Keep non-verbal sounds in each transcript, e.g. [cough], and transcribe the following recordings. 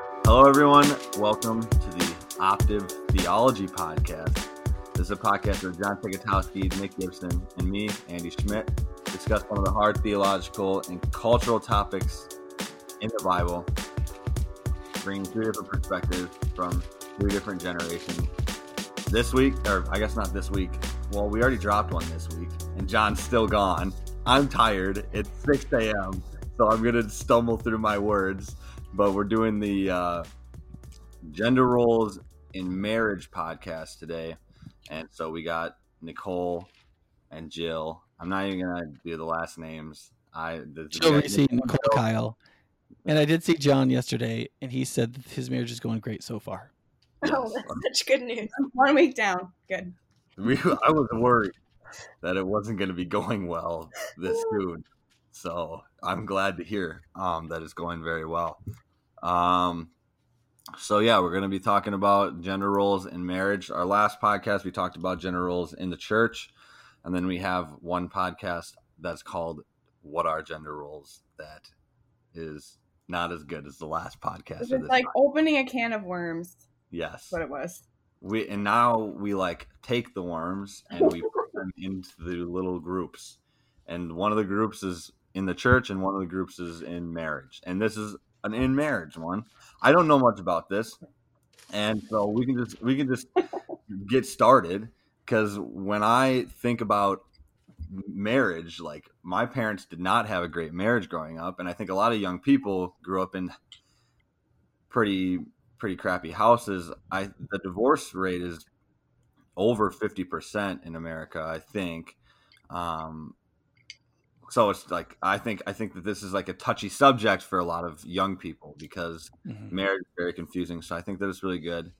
Hello, everyone. Welcome to the Optive Theology Podcast. This is a podcast where John Tikatowski, Nick Gibson, and me, Andy Schmidt, discuss one of the hard theological and cultural topics in the Bible, bringing three different perspectives from three different generations. This week, or I guess not this week, well, we already dropped one this week, and John's still gone. I'm tired. It's 6 a.m., so I'm going to stumble through my words but we're doing the uh, gender roles in marriage podcast today, and so we got Nicole and Jill. I'm not even gonna do the last names. I the, Jill Reese, Nicole Kyle, and I did see John yesterday, and he said that his marriage is going great so far. Yes. Oh, [laughs] that's such good news! One week down, good. We, I was worried that it wasn't going to be going well this [laughs] soon. So I'm glad to hear um, that it's going very well. Um, so yeah, we're going to be talking about gender roles in marriage. Our last podcast, we talked about gender roles in the church, and then we have one podcast that's called "What Are Gender Roles?" That is not as good as the last podcast. It's like opening a can of worms. Yes, what it was. We and now we like take the worms and we put [laughs] them into the little groups, and one of the groups is in the church and one of the groups is in marriage. And this is an in marriage one. I don't know much about this, and so we can just we can just [laughs] get started because when I think about marriage, like my parents did not have a great marriage growing up, and I think a lot of young people grew up in pretty pretty crappy houses. I the divorce rate is over fifty percent in America, I think. Um, so it's like I think I think that this is like a touchy subject for a lot of young people because mm-hmm. marriage is very confusing. So I think that it's really good.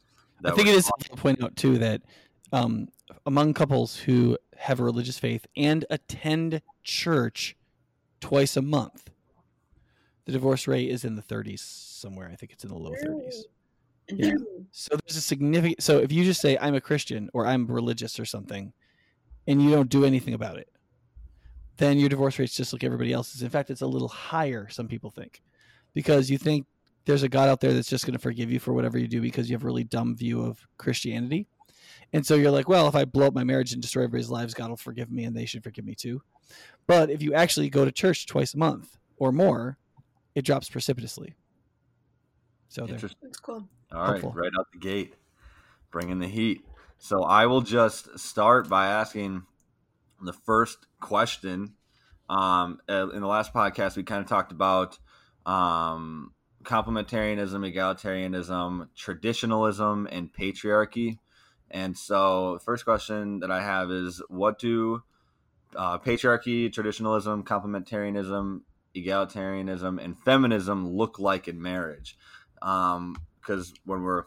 I think it is to point out too that um, among couples who have a religious faith and attend church twice a month, the divorce rate is in the 30s somewhere. I think it's in the low 30s. Yeah. So there's a significant. So if you just say I'm a Christian or I'm religious or something, and you don't do anything about it, then your divorce rate's just like everybody else's. In fact, it's a little higher, some people think, because you think there's a God out there that's just going to forgive you for whatever you do because you have a really dumb view of Christianity. And so you're like, well, if I blow up my marriage and destroy everybody's lives, God will forgive me and they should forgive me too. But if you actually go to church twice a month or more, it drops precipitously. So That's cool. All right, right out the gate, bringing the heat. So I will just start by asking the first question. Um, uh, in the last podcast, we kind of talked about um, complementarianism, egalitarianism, traditionalism, and patriarchy. And so, the first question that I have is what do uh, patriarchy, traditionalism, complementarianism, egalitarianism, and feminism look like in marriage? Because um, when we're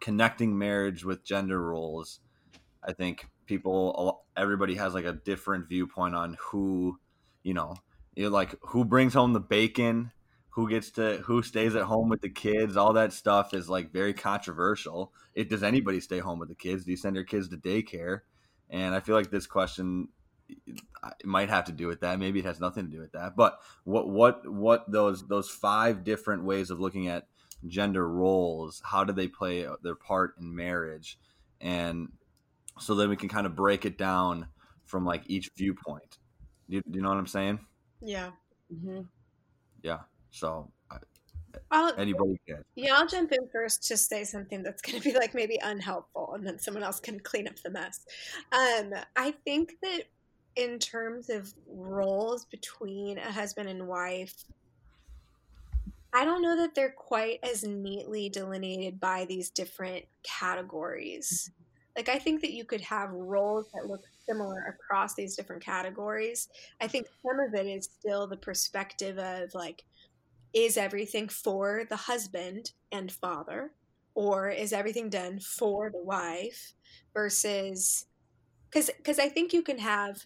connecting marriage with gender roles, I think people everybody has like a different viewpoint on who you know you know, like who brings home the bacon who gets to who stays at home with the kids all that stuff is like very controversial. It does anybody stay home with the kids? Do you send your kids to daycare? And i feel like this question might have to do with that. Maybe it has nothing to do with that. But what what what those those five different ways of looking at gender roles how do they play their part in marriage? And so then we can kind of break it down from like each viewpoint. Do you, do you know what I'm saying? Yeah. Mm-hmm. Yeah. So I'll, anybody can. Yeah, I'll jump in first to say something that's going to be like maybe unhelpful, and then someone else can clean up the mess. Um, I think that in terms of roles between a husband and wife, I don't know that they're quite as neatly delineated by these different categories like I think that you could have roles that look similar across these different categories. I think some of it is still the perspective of like is everything for the husband and father or is everything done for the wife versus cuz cuz I think you can have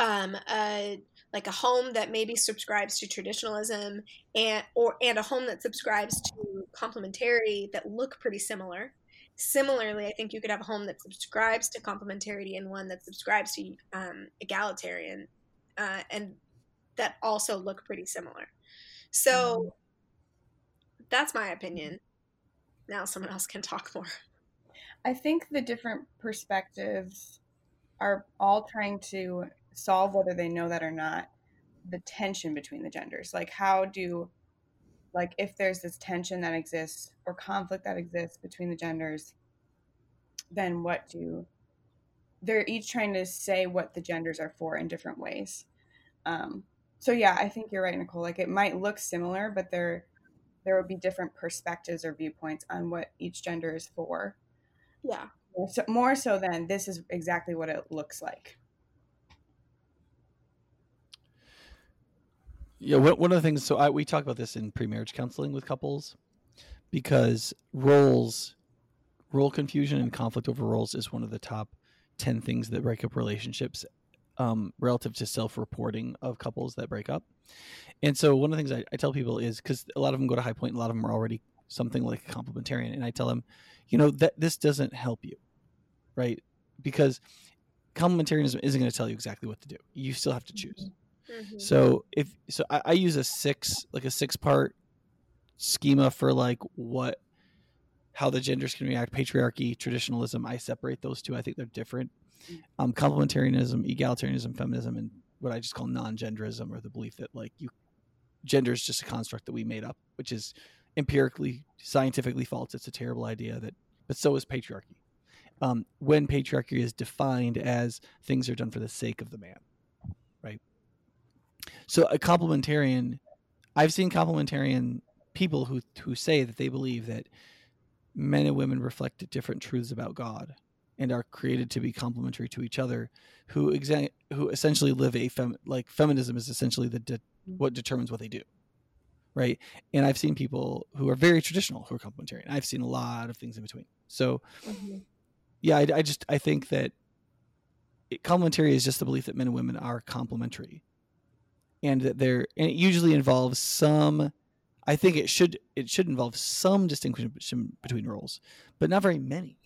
um a like a home that maybe subscribes to traditionalism and or and a home that subscribes to complementarity that look pretty similar Similarly, I think you could have a home that subscribes to complementarity and one that subscribes to um, egalitarian, uh, and that also look pretty similar. So mm-hmm. That's my opinion. Now someone else can talk more. I think the different perspectives are all trying to solve whether they know that or not the tension between the genders. Like how do like if there's this tension that exists or conflict that exists between the genders, then what do they're each trying to say what the genders are for in different ways. Um, so yeah, I think you're right, Nicole. Like it might look similar, but there there would be different perspectives or viewpoints on what each gender is for. Yeah. So, more so than this is exactly what it looks like. Yeah, one of the things. So I, we talk about this in pre-marriage counseling with couples, because roles, role confusion and conflict over roles is one of the top ten things that break up relationships, um, relative to self-reporting of couples that break up. And so one of the things I, I tell people is because a lot of them go to High Point, a lot of them are already something like a complementarian, and I tell them, you know, that this doesn't help you, right? Because complementarianism isn't going to tell you exactly what to do. You still have to choose. Mm-hmm. So if so, I, I, use a six like a six part schema for like what how the genders can react. Patriarchy, traditionalism. I separate those two. I think they're different. Mm. Um, complementarianism, egalitarianism, feminism, and what I just call non-genderism, or the belief that like you gender is just a construct that we made up, which is empirically, scientifically false. It's a terrible idea that, but so is patriarchy. Um, when patriarchy is defined as things are done for the sake of the man? So a complementarian, I've seen complementarian people who who say that they believe that men and women reflect different truths about God and are created to be complementary to each other, who exa- who essentially live a fem- like feminism is essentially the de- what determines what they do right? And I've seen people who are very traditional who are complementarian. I've seen a lot of things in between. So, mm-hmm. yeah, I, I, just I think that it, complementary is just the belief that men and women are complementary, and that they're and it usually involves some. I think it should it should involve some distinction between roles, but not very many.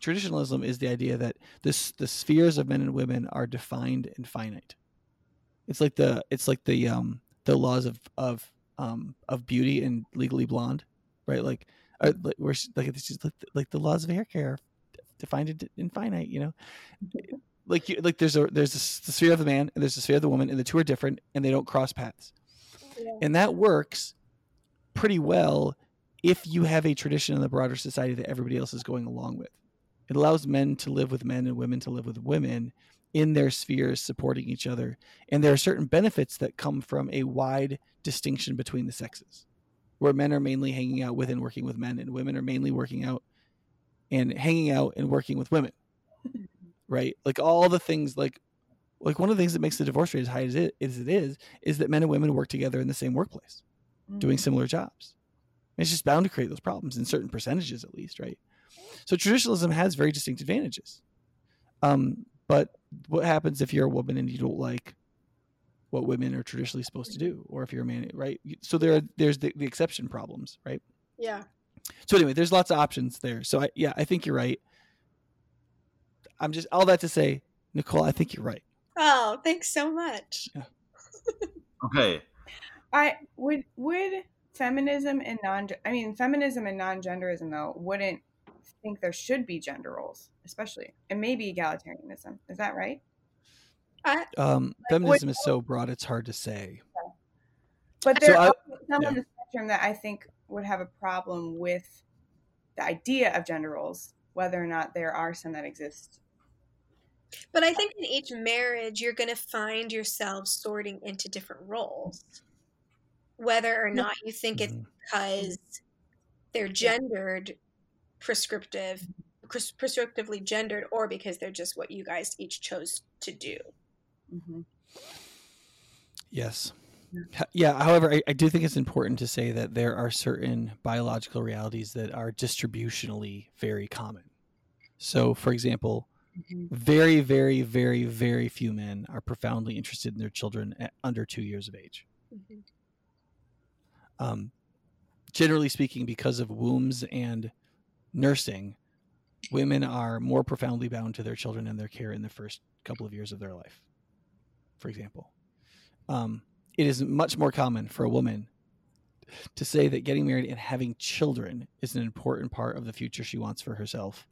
Traditionalism is the idea that this the spheres of men and women are defined and finite. It's like the it's like the um the laws of of um of beauty and legally blonde right like uh, like we're like this is like the laws of hair care defined and finite you know like you, like there's a there's a, the sphere of the man and there's the sphere of the woman and the two are different and they don't cross paths yeah. and that works pretty well if you have a tradition in the broader society that everybody else is going along with it allows men to live with men and women to live with women in their spheres supporting each other. And there are certain benefits that come from a wide distinction between the sexes, where men are mainly hanging out with and working with men, and women are mainly working out and hanging out and working with women. [laughs] right? Like all the things like like one of the things that makes the divorce rate as high as it, as it is is that men and women work together in the same workplace, mm-hmm. doing similar jobs. it's just bound to create those problems in certain percentages at least, right? So traditionalism has very distinct advantages. Um, but what happens if you're a woman and you don't like what women are traditionally supposed to do, or if you're a man, right? So there, are, there's the, the exception problems, right? Yeah. So anyway, there's lots of options there. So I, yeah, I think you're right. I'm just all that to say, Nicole, I think you're right. Oh, thanks so much. Yeah. [laughs] okay. I would would feminism and non I mean feminism and non-genderism though wouldn't think there should be gender roles, especially, and maybe egalitarianism. Is that right? I, um, like, feminism what, is so broad; it's hard to say. But there's so some yeah. on the spectrum that I think would have a problem with the idea of gender roles, whether or not there are some that exist. But I think in each marriage, you're going to find yourself sorting into different roles, whether or not you think it's mm-hmm. because they're gendered prescriptive prescriptively gendered or because they're just what you guys each chose to do. Mm-hmm. yes. Yeah however I, I, do think it's important to say that there are certain biological realities that are distributionally very common. So for example mm-hmm. very very very very few men are profoundly interested in their children at under two years of age mm-hmm. um, generally speaking because of wombs and nursing, women are more profoundly bound to their children and their care in the first couple of years of their life. For example, um, it is much more common for a woman to say that getting married and having children is an important part of the future she wants for herself.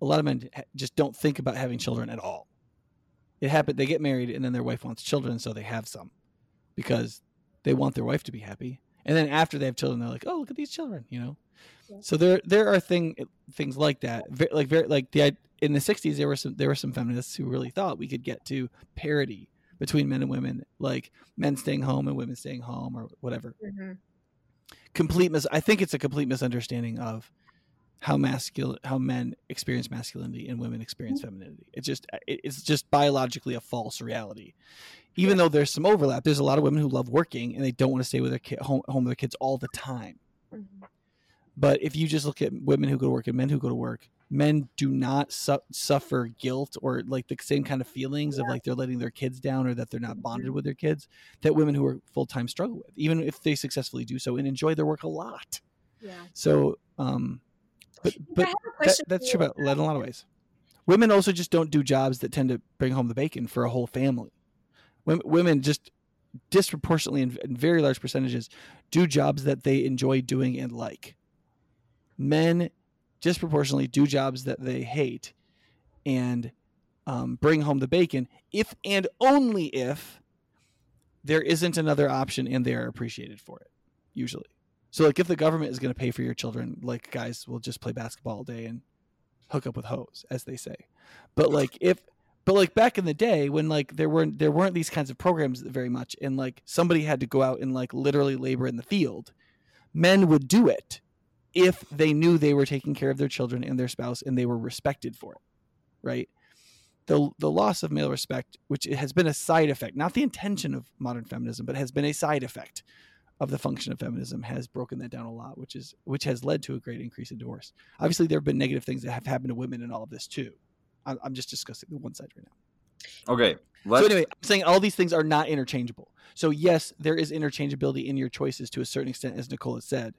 A lot of men just don't think about having children at all. It happened. They get married and then their wife wants children, so they have some because they want their wife to be happy. And then after they have children, they're like, "Oh, look at these children," you know. Yeah. So there there are thing things like that. Like very like the in the '60s there were some there were some feminists who really thought we could get to parity between men and women, like men staying home and women staying home or whatever. Mm-hmm. Complete mis. I think it's a complete misunderstanding of how masculine how men experience masculinity and women experience mm-hmm. femininity. It's just it's just biologically a false reality. Even though there's some overlap, there's a lot of women who love working and they don't want to stay with their kid home, home with their kids all the time. Mm-hmm. But if you just look at women who go to work and men who go to work, men do not su- suffer guilt or like the same kind of feelings yeah. of like they're letting their kids down or that they're not bonded mm-hmm. with their kids that women who are full time struggle with, even if they successfully do so and enjoy their work a lot. Yeah. So, um, but [laughs] but that, that's true about that in a lot of ways. Women also just don't do jobs that tend to bring home the bacon for a whole family. Women, just disproportionately in, in very large percentages do jobs that they enjoy doing and like. Men disproportionately do jobs that they hate and um, bring home the bacon if and only if there isn't another option and they are appreciated for it usually so like if the government is going to pay for your children like guys will just play basketball all day and hook up with hoes as they say. But like if but like back in the day when like there weren't there weren't these kinds of programs very much and like somebody had to go out and like literally labor in the field men would do it if they knew they were taking care of their children and their spouse and they were respected for it right? The the loss of male respect which has been a side effect not the intention of modern feminism but has been a side effect of the function of feminism has broken that down a lot which is which has led to a great increase in divorce obviously there have been negative things that have happened to women in all of this too i'm, I'm just discussing the one side right now okay let's... so anyway i'm saying all these things are not interchangeable so yes there is interchangeability in your choices to a certain extent as nicole has said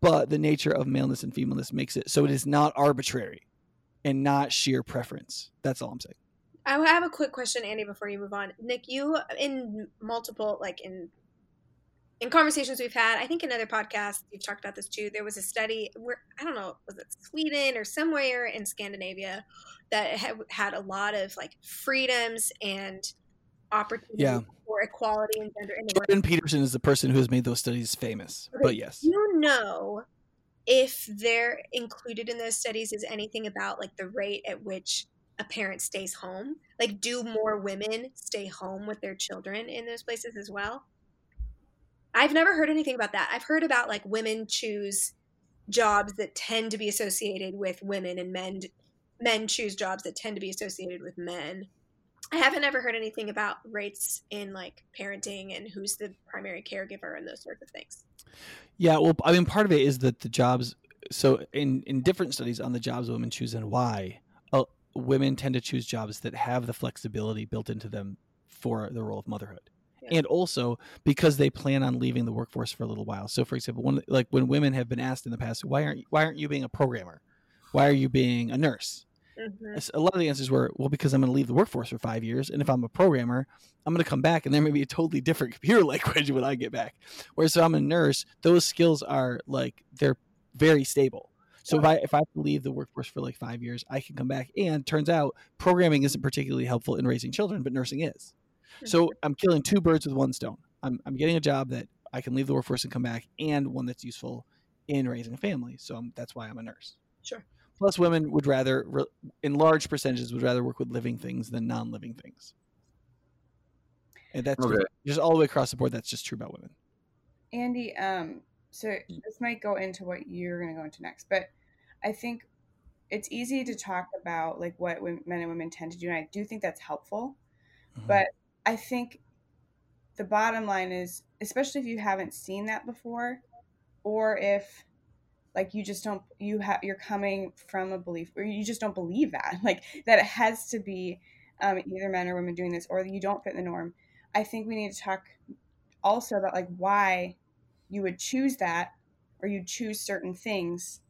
but the nature of maleness and femaleness makes it so it is not arbitrary and not sheer preference. That's all I'm saying. I have a quick question, Andy, before you move on. Nick, you in multiple like in in conversations we've had, I think in other podcasts you've talked about this too. There was a study where I don't know, was it Sweden or somewhere in Scandinavia that had, had a lot of like freedoms and opportunity yeah. for equality and gender. Jordan Peterson is the person who has made those studies famous. Okay. But yes, you know if they're included in those studies is anything about like the rate at which a parent stays home. Like, do more women stay home with their children in those places as well? I've never heard anything about that. I've heard about like women choose jobs that tend to be associated with women and men men choose jobs that tend to be associated with men I haven't ever heard anything about rates in like parenting and who's the primary caregiver and those sorts of things. Yeah, well, I mean, part of it is that the jobs. So, in in different studies on the jobs women choose and why, uh, women tend to choose jobs that have the flexibility built into them for the role of motherhood. Yeah. And also because they plan on leaving the workforce for a little while. So, for example, one like when women have been asked in the past, "Why aren't why aren't you being a programmer? Why are you being a nurse?" Mm-hmm. A lot of the answers were, well, because I'm going to leave the workforce for five years, and if I'm a programmer, I'm going to come back, and there may be a totally different [laughs] computer language when I get back. Whereas if I'm a nurse, those skills are like they're very stable. So if I if I leave the workforce for like five years, I can come back. And turns out programming isn't particularly helpful in raising children, but nursing is. So. I'm killing two birds with one stone. I'm I'm getting a job that I can leave the workforce and come back, and one that's useful in raising a family. So I'm, that's why I'm a nurse. Sure. Plus, women would rather, in large percentages, would rather work with living things than non-living things. And that's okay. just all the way across the board. That's just true about women. Andy, um, so this might go into what you're going to go into next, but I think it's easy to talk about like what men and women tend to do, and I do think that's helpful. Mm-hmm. But I think the bottom line is, especially if you haven't seen that before, or if like you just don't you have you're coming from a belief or you just don't believe that [laughs] like that it has to be um, either men or women doing this or you don't fit the norm. I think we need to talk also about like why you would choose that or you choose certain things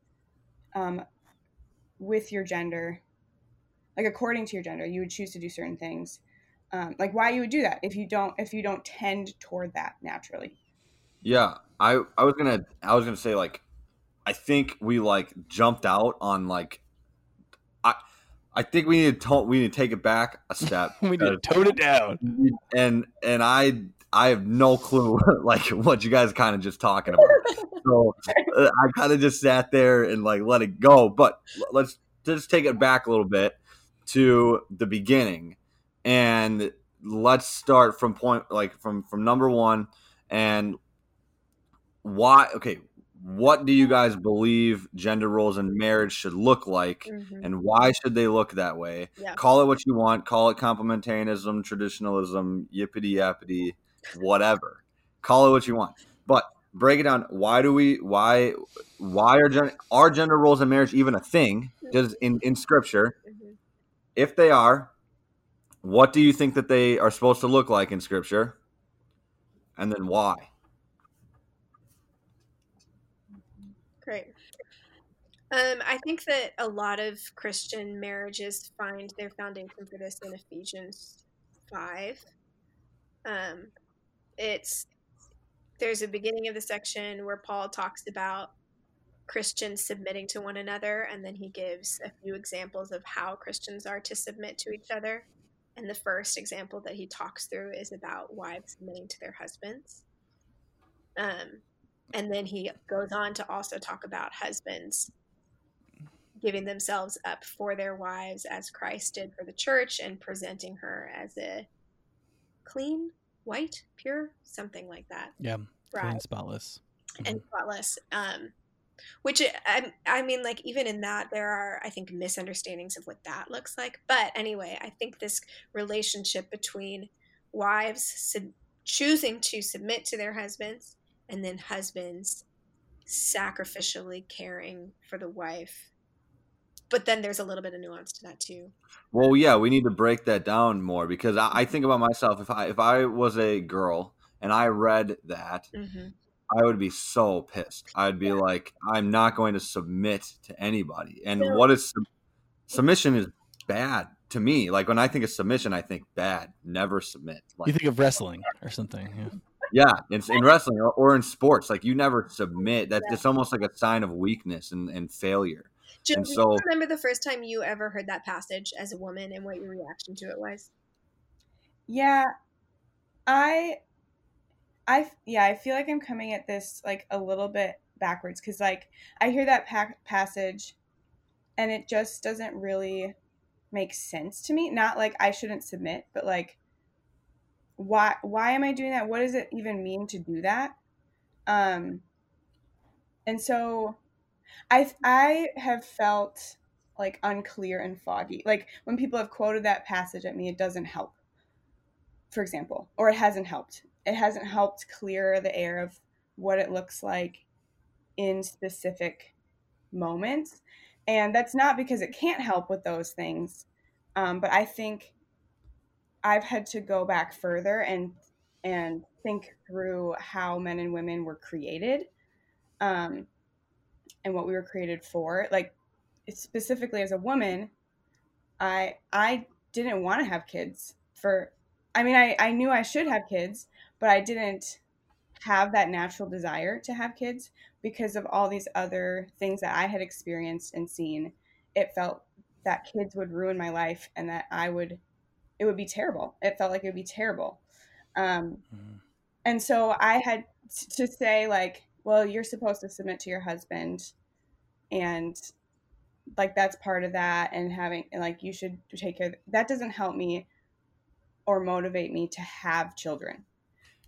um, with your gender. Like according to your gender you would choose to do certain things um, like why you would do that if you don't if you don't tend toward that naturally Yeah, I I was gonna I was gonna say like I think we like jumped out on like I I think we need to to- we need to take it back a step. [laughs] we need to tone it down. and and I I have no clue [laughs] like what you guys kind of just talking about. So [laughs] uh, I kind of just sat there and like let it go. But let's just take it back a little bit to the beginning, and let's start from point like from from number one and why. Okay, what do you guys believe gender roles in marriage should look like, Mhm. and why should they look that way? Yeah. Call it what you want. Call it complementarianism, traditionalism, yippity yappity, whatever. Call it what you want. But break it down. Why do we? Why? Why are gen, are gender roles in marriage even a thing? Does in in scripture? Mhm. If they are, what do you think that they are supposed to look like in scripture? And then why? Great. Um, I think that a lot of Christian marriages find their foundation for this in Ephesians five. Um, it's there's a beginning of the section where Paul talks about Christians submitting to one another, and then he gives a few examples of how Christians are to submit to each other. And the first example that he talks through is about wives submitting to their husbands. Um, and then he goes on to also talk about husbands giving themselves up for their wives as Christ did for the church and presenting her as a clean, white, pure, something like that. Yeah, clean, Right. spotless. And spotless. Um, which I, I mean, like even in that, there are I think misunderstandings of what that looks like. But anyway, I think this relationship between wives sub- choosing to submit to their husbands and then husbands sacrificially caring for the wife. But then there's a little bit of nuance to that too. Well, yeah, we need to break that down more because I, I think about myself. If I if I was a girl and I read that, hmm I would be so pissed. I'd be like, I'm not going to submit to anybody. And Yeah. what is sub- submission is bad to me. Like when I think of submission, I think bad. Never submit. Like, You think of wrestling or something. yeah, Yeah. in, in wrestling or, or in sports, like you never submit. That's just almost like a sign of weakness and, and failure. Jill, And do so- you remember the first time you ever heard that passage as a woman and what your reaction to it was? Yeah, I, I yeah, I feel like I'm coming at this like a little bit backwards because like I hear that pa- passage, and it just doesn't really make sense to me. Not like I shouldn't submit, but like why why am I doing that? What does it even mean to do that? Um, and so I I have felt like unclear and foggy. Like when people have quoted that passage at me, it doesn't help for example, or it hasn't helped. It hasn't helped clear the air of what it looks like in specific moments. And that's not because it can't help with those things, um, but I think I've had to go back further and and think through how men and women were created, um, and what we were created for. Like specifically as a woman, I I didn't want to have kids for I mean, I, I knew I should have kids, but I didn't have that natural desire to have kids because of all these other things that I had experienced and seen. It felt that kids would ruin my life and that I would, it would be terrible. It felt like it would be terrible. Um, Mhm. and so I had to say, like, well, you're supposed to submit to your husband, and like that's part of that, and having, and, like, you should take care. Of, that doesn't help me or motivate me to have children.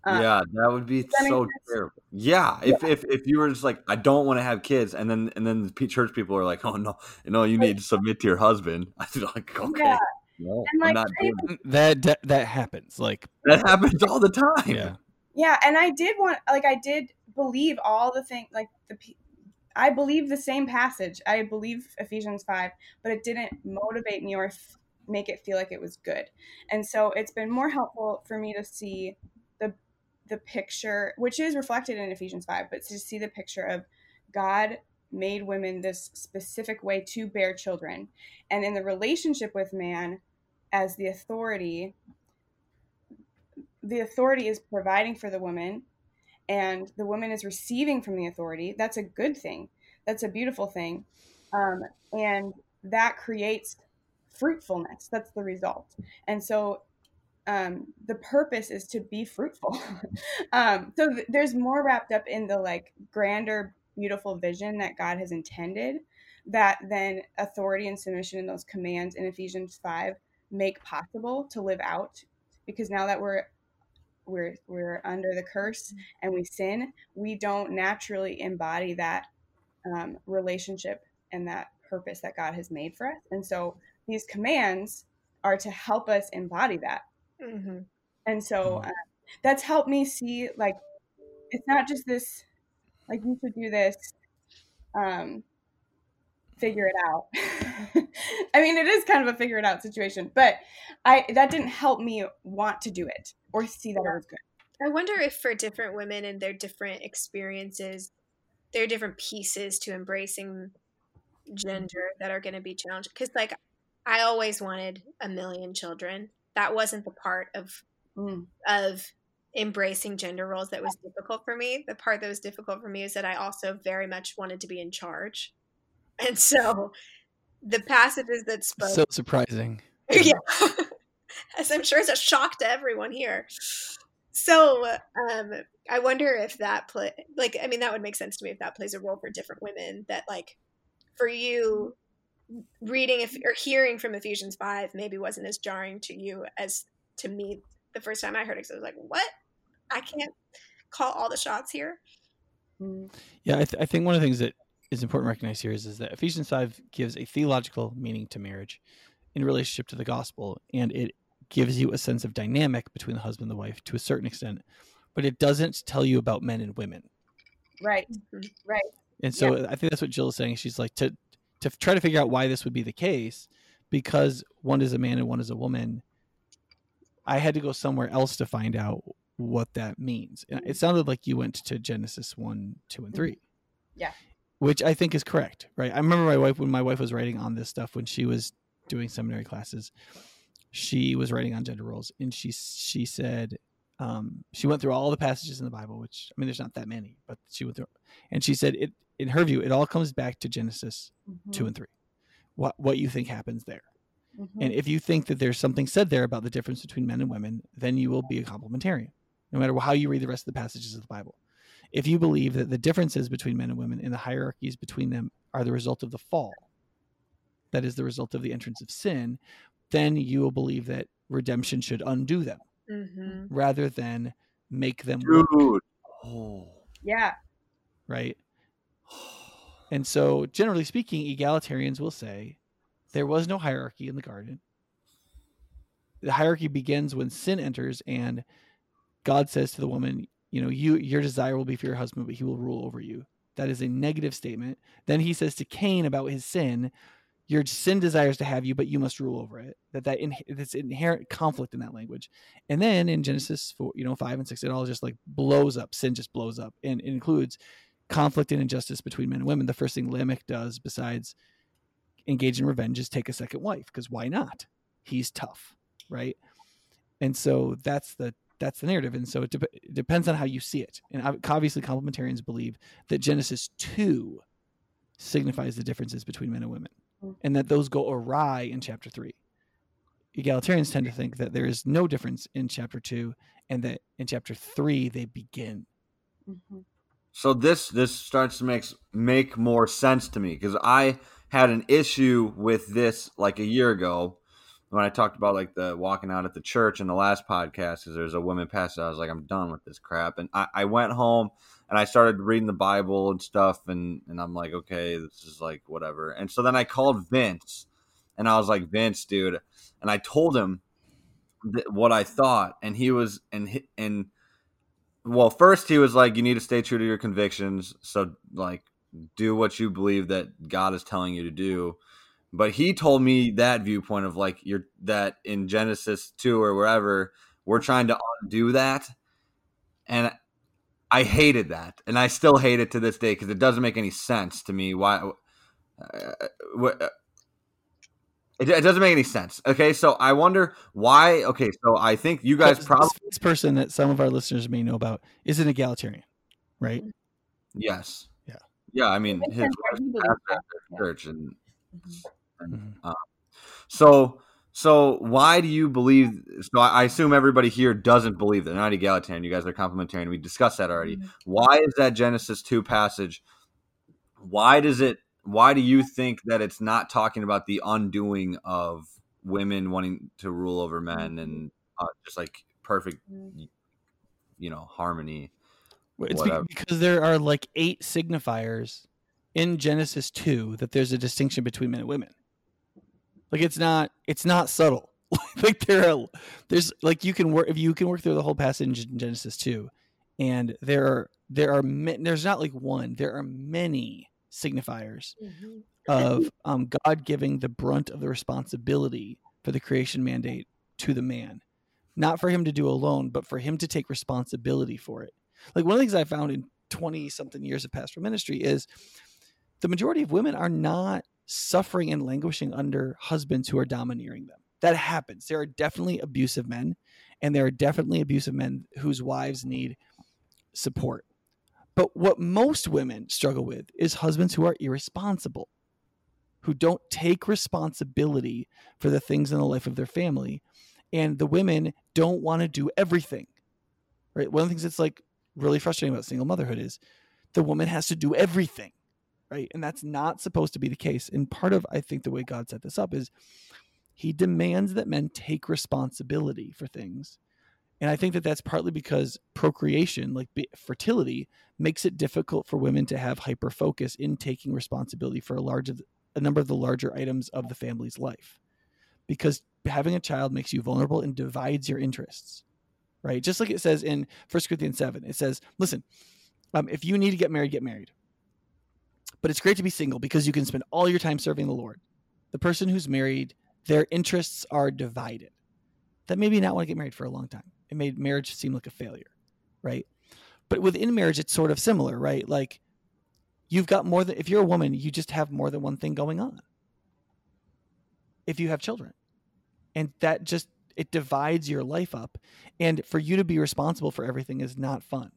Um, yeah, that would be that so terrible. Yeah, if, if if you were just like, I don't want to have kids, and then and then the church people are like, oh no, no, you need to submit to your husband. [laughs] I'd be like, okay, Yeah. no, And, I'm like, not I doing. That, that that happens. Like, That happens all the time. yeah, Yeah, and I did want, like, I did believe all the things, like the. pe- I believe the same passage. I believe Ephesians five, but it didn't motivate me or f- make it feel like it was good. And so it's been more helpful for me to see the picture, which is reflected in Ephesians five, but to see the picture of God made women this specific way to bear children, and in the relationship with man as the authority, the authority is providing for the woman and the woman is receiving from the authority, that's a good thing. That's a beautiful thing. Um, and that creates fruitfulness. That's the result. And so um, the purpose is to be fruitful. [laughs] um, so th- there's more wrapped up in the like grander, beautiful vision that God has intended that then authority and submission in those commands in Ephesians 5 make possible to live out. Because now that we're we're we're under the curse and we sin we don't naturally embody that um, relationship and that purpose that god has made for us. And so these commands are to help us embody that Mm-hmm. and so uh, that's helped me see like it's not just this like you should do this um figure it out [laughs] i mean it is kind of a figure it out situation but i that didn't help me want to do it or see that it was good I wonder if for different women and their different experiences, there are different pieces to embracing gender that are going to be challenged. Because, like, I always wanted a million children. That wasn't the part of Mm. of embracing gender roles that was difficult for me. The part that was difficult for me is that I also very much wanted to be in charge, [laughs] and so the passages that spoke So surprising. [laughs] yeah. As I'm sure it's a shock to everyone here. So, um, I wonder if that play, like, I mean, that would make sense to me if that plays a role for different women. That, like, for you, reading if, or hearing from Ephesians 5 maybe wasn't as jarring to you as to me the first time I heard it. Because I was like, what? I can't call all the shots here. Yeah, I, th- I think one of the things that is important to recognize here is, is that Ephesians 5 gives a theological meaning to marriage in relationship to the gospel, and it gives you a sense of dynamic between the husband and the wife to a certain extent, but it doesn't tell you about men and women. right Mhm. right And so I think that's what Jill is saying. She's like to to try to figure out why this would be the case, because one is a man and one is a woman. I had to go somewhere else to find out what that means. And it sounded like you went to Genesis one, two, and three. Yeah. Which I think is correct, right? I remember my wife when my wife was writing on this stuff when she was doing seminary classes. She was writing on gender roles, and she she said um, she went through all the passages in the Bible, which I mean, there's not that many, but she went through, and she said it in her view, it all comes back to Genesis two and three. What what you think happens there, Mhm. and if you think that there's something said there about the difference between men and women, then you will be a complementarian, no matter how you read the rest of the passages of the Bible. If you believe that the differences between men and women and the hierarchies between them are the result of the fall, that is the result of the entrance of sin, then you will believe that redemption should undo them Mm-hmm. rather than make them work, Dude. Oh. yeah right? And so, generally speaking, egalitarians will say there was no hierarchy in the garden. The hierarchy begins when sin enters, and God says to the woman, "You know, you your desire will be for your husband, but he will rule over you." That is a negative statement. Then he says to Cain about his sin, "Your sin desires to have you, but you must rule over it." That that in, this inherent conflict in that language. And then in Genesis, four, you know, five and six, it all just like blows up. Sin just blows up, and includes conflict and injustice between men and women. The first thing Lamech does, besides engage in revenge, is take a second wife because why not? He's tough, right? And so that's the that's the narrative, and so it, de- it depends on how you see it. And obviously, complementarians believe that Genesis two signifies the differences between men and women, Mm. and that those go awry in chapter three. Egalitarians tend to think that there is no difference in chapter two, and that in chapter three they begin. Mhm. So this this starts to make make more sense to me because I had an issue with this like a year ago when I talked about like the walking out at the church in the last podcast because there's a woman pastor. I was like, I'm done with this crap, and I, I went home and I started reading the Bible and stuff, and and I'm like, okay, this is like whatever. And so then I called Vince, and I was like, Vince, dude, and I told him th- what I thought, and he was and and well, first he was like, you need to stay true to your convictions. So like, do what you believe that God is telling you to do. But he told me that viewpoint of like you're that in Genesis two or wherever we're trying to undo that, and I hated that, and I still hate it to this day because it doesn't make any sense to me. Why? Uh, what? It, it doesn't make any sense. Okay, so I wonder why. Okay, so I think you guys This- probably this person that some of our listeners may know about is an egalitarian. right? Yes. Yeah. Yeah. I mean, his sense why wife he believes pastor that. at the Yeah. church, and, Mhm. and Mhm. um, so so why do you believe? So I, I assume everybody here doesn't believe that not egalitarian. You guys are complementarian. We discussed that already. Mhm. Why is that Genesis two passage? Why does it? Why do you think that it's not talking about the undoing of women wanting to rule over men and uh, just like perfect, Mhm. you know, harmony? It's Whatever. because there are like eight signifiers in Genesis 2 that there's a distinction between men and women. Like it's not it's not subtle. [laughs] like there are there's like you can work if you can work through the whole passage in Genesis 2 and there are there are there's not like one there are many signifiers Mhm. of um, God giving the brunt of the responsibility for the creation mandate to the man, not for him to do alone, but for him to take responsibility for it. Like one of the things I found in 20 something years of pastoral ministry is the majority of women are not suffering and languishing under husbands who are domineering them. That happens. There are definitely abusive men, and there are definitely abusive men whose wives need support. But what most women struggle with is husbands who are irresponsible, who don't take responsibility for the things in the life of their family. And the women don't want to do everything. Right? One of the things that's like really frustrating about single motherhood is the woman has to do everything. Right? And that's not supposed to be the case. And part of I think the way God set this up is he demands that men take responsibility for things. And I think that that's partly because procreation, like fertility, makes it difficult for women to have hyper focus in taking responsibility for a large a number of the larger items of the family's life. Because having a child makes you vulnerable and divides your interests right? Just like it says in 1 corinthians 7 it says listen um, if you need to get married get married. But it's great to be single because you can spend all your time serving the lord. The person who's married their interests are divided. That maybe not want to get married for a long time it made marriage seem like a failure right? But within marriage it's sort of similar right? Like you've got more than if you're a woman you just have more than one thing going on. If you have children. And that just it divides your life up. And for you to be responsible for everything is not fun.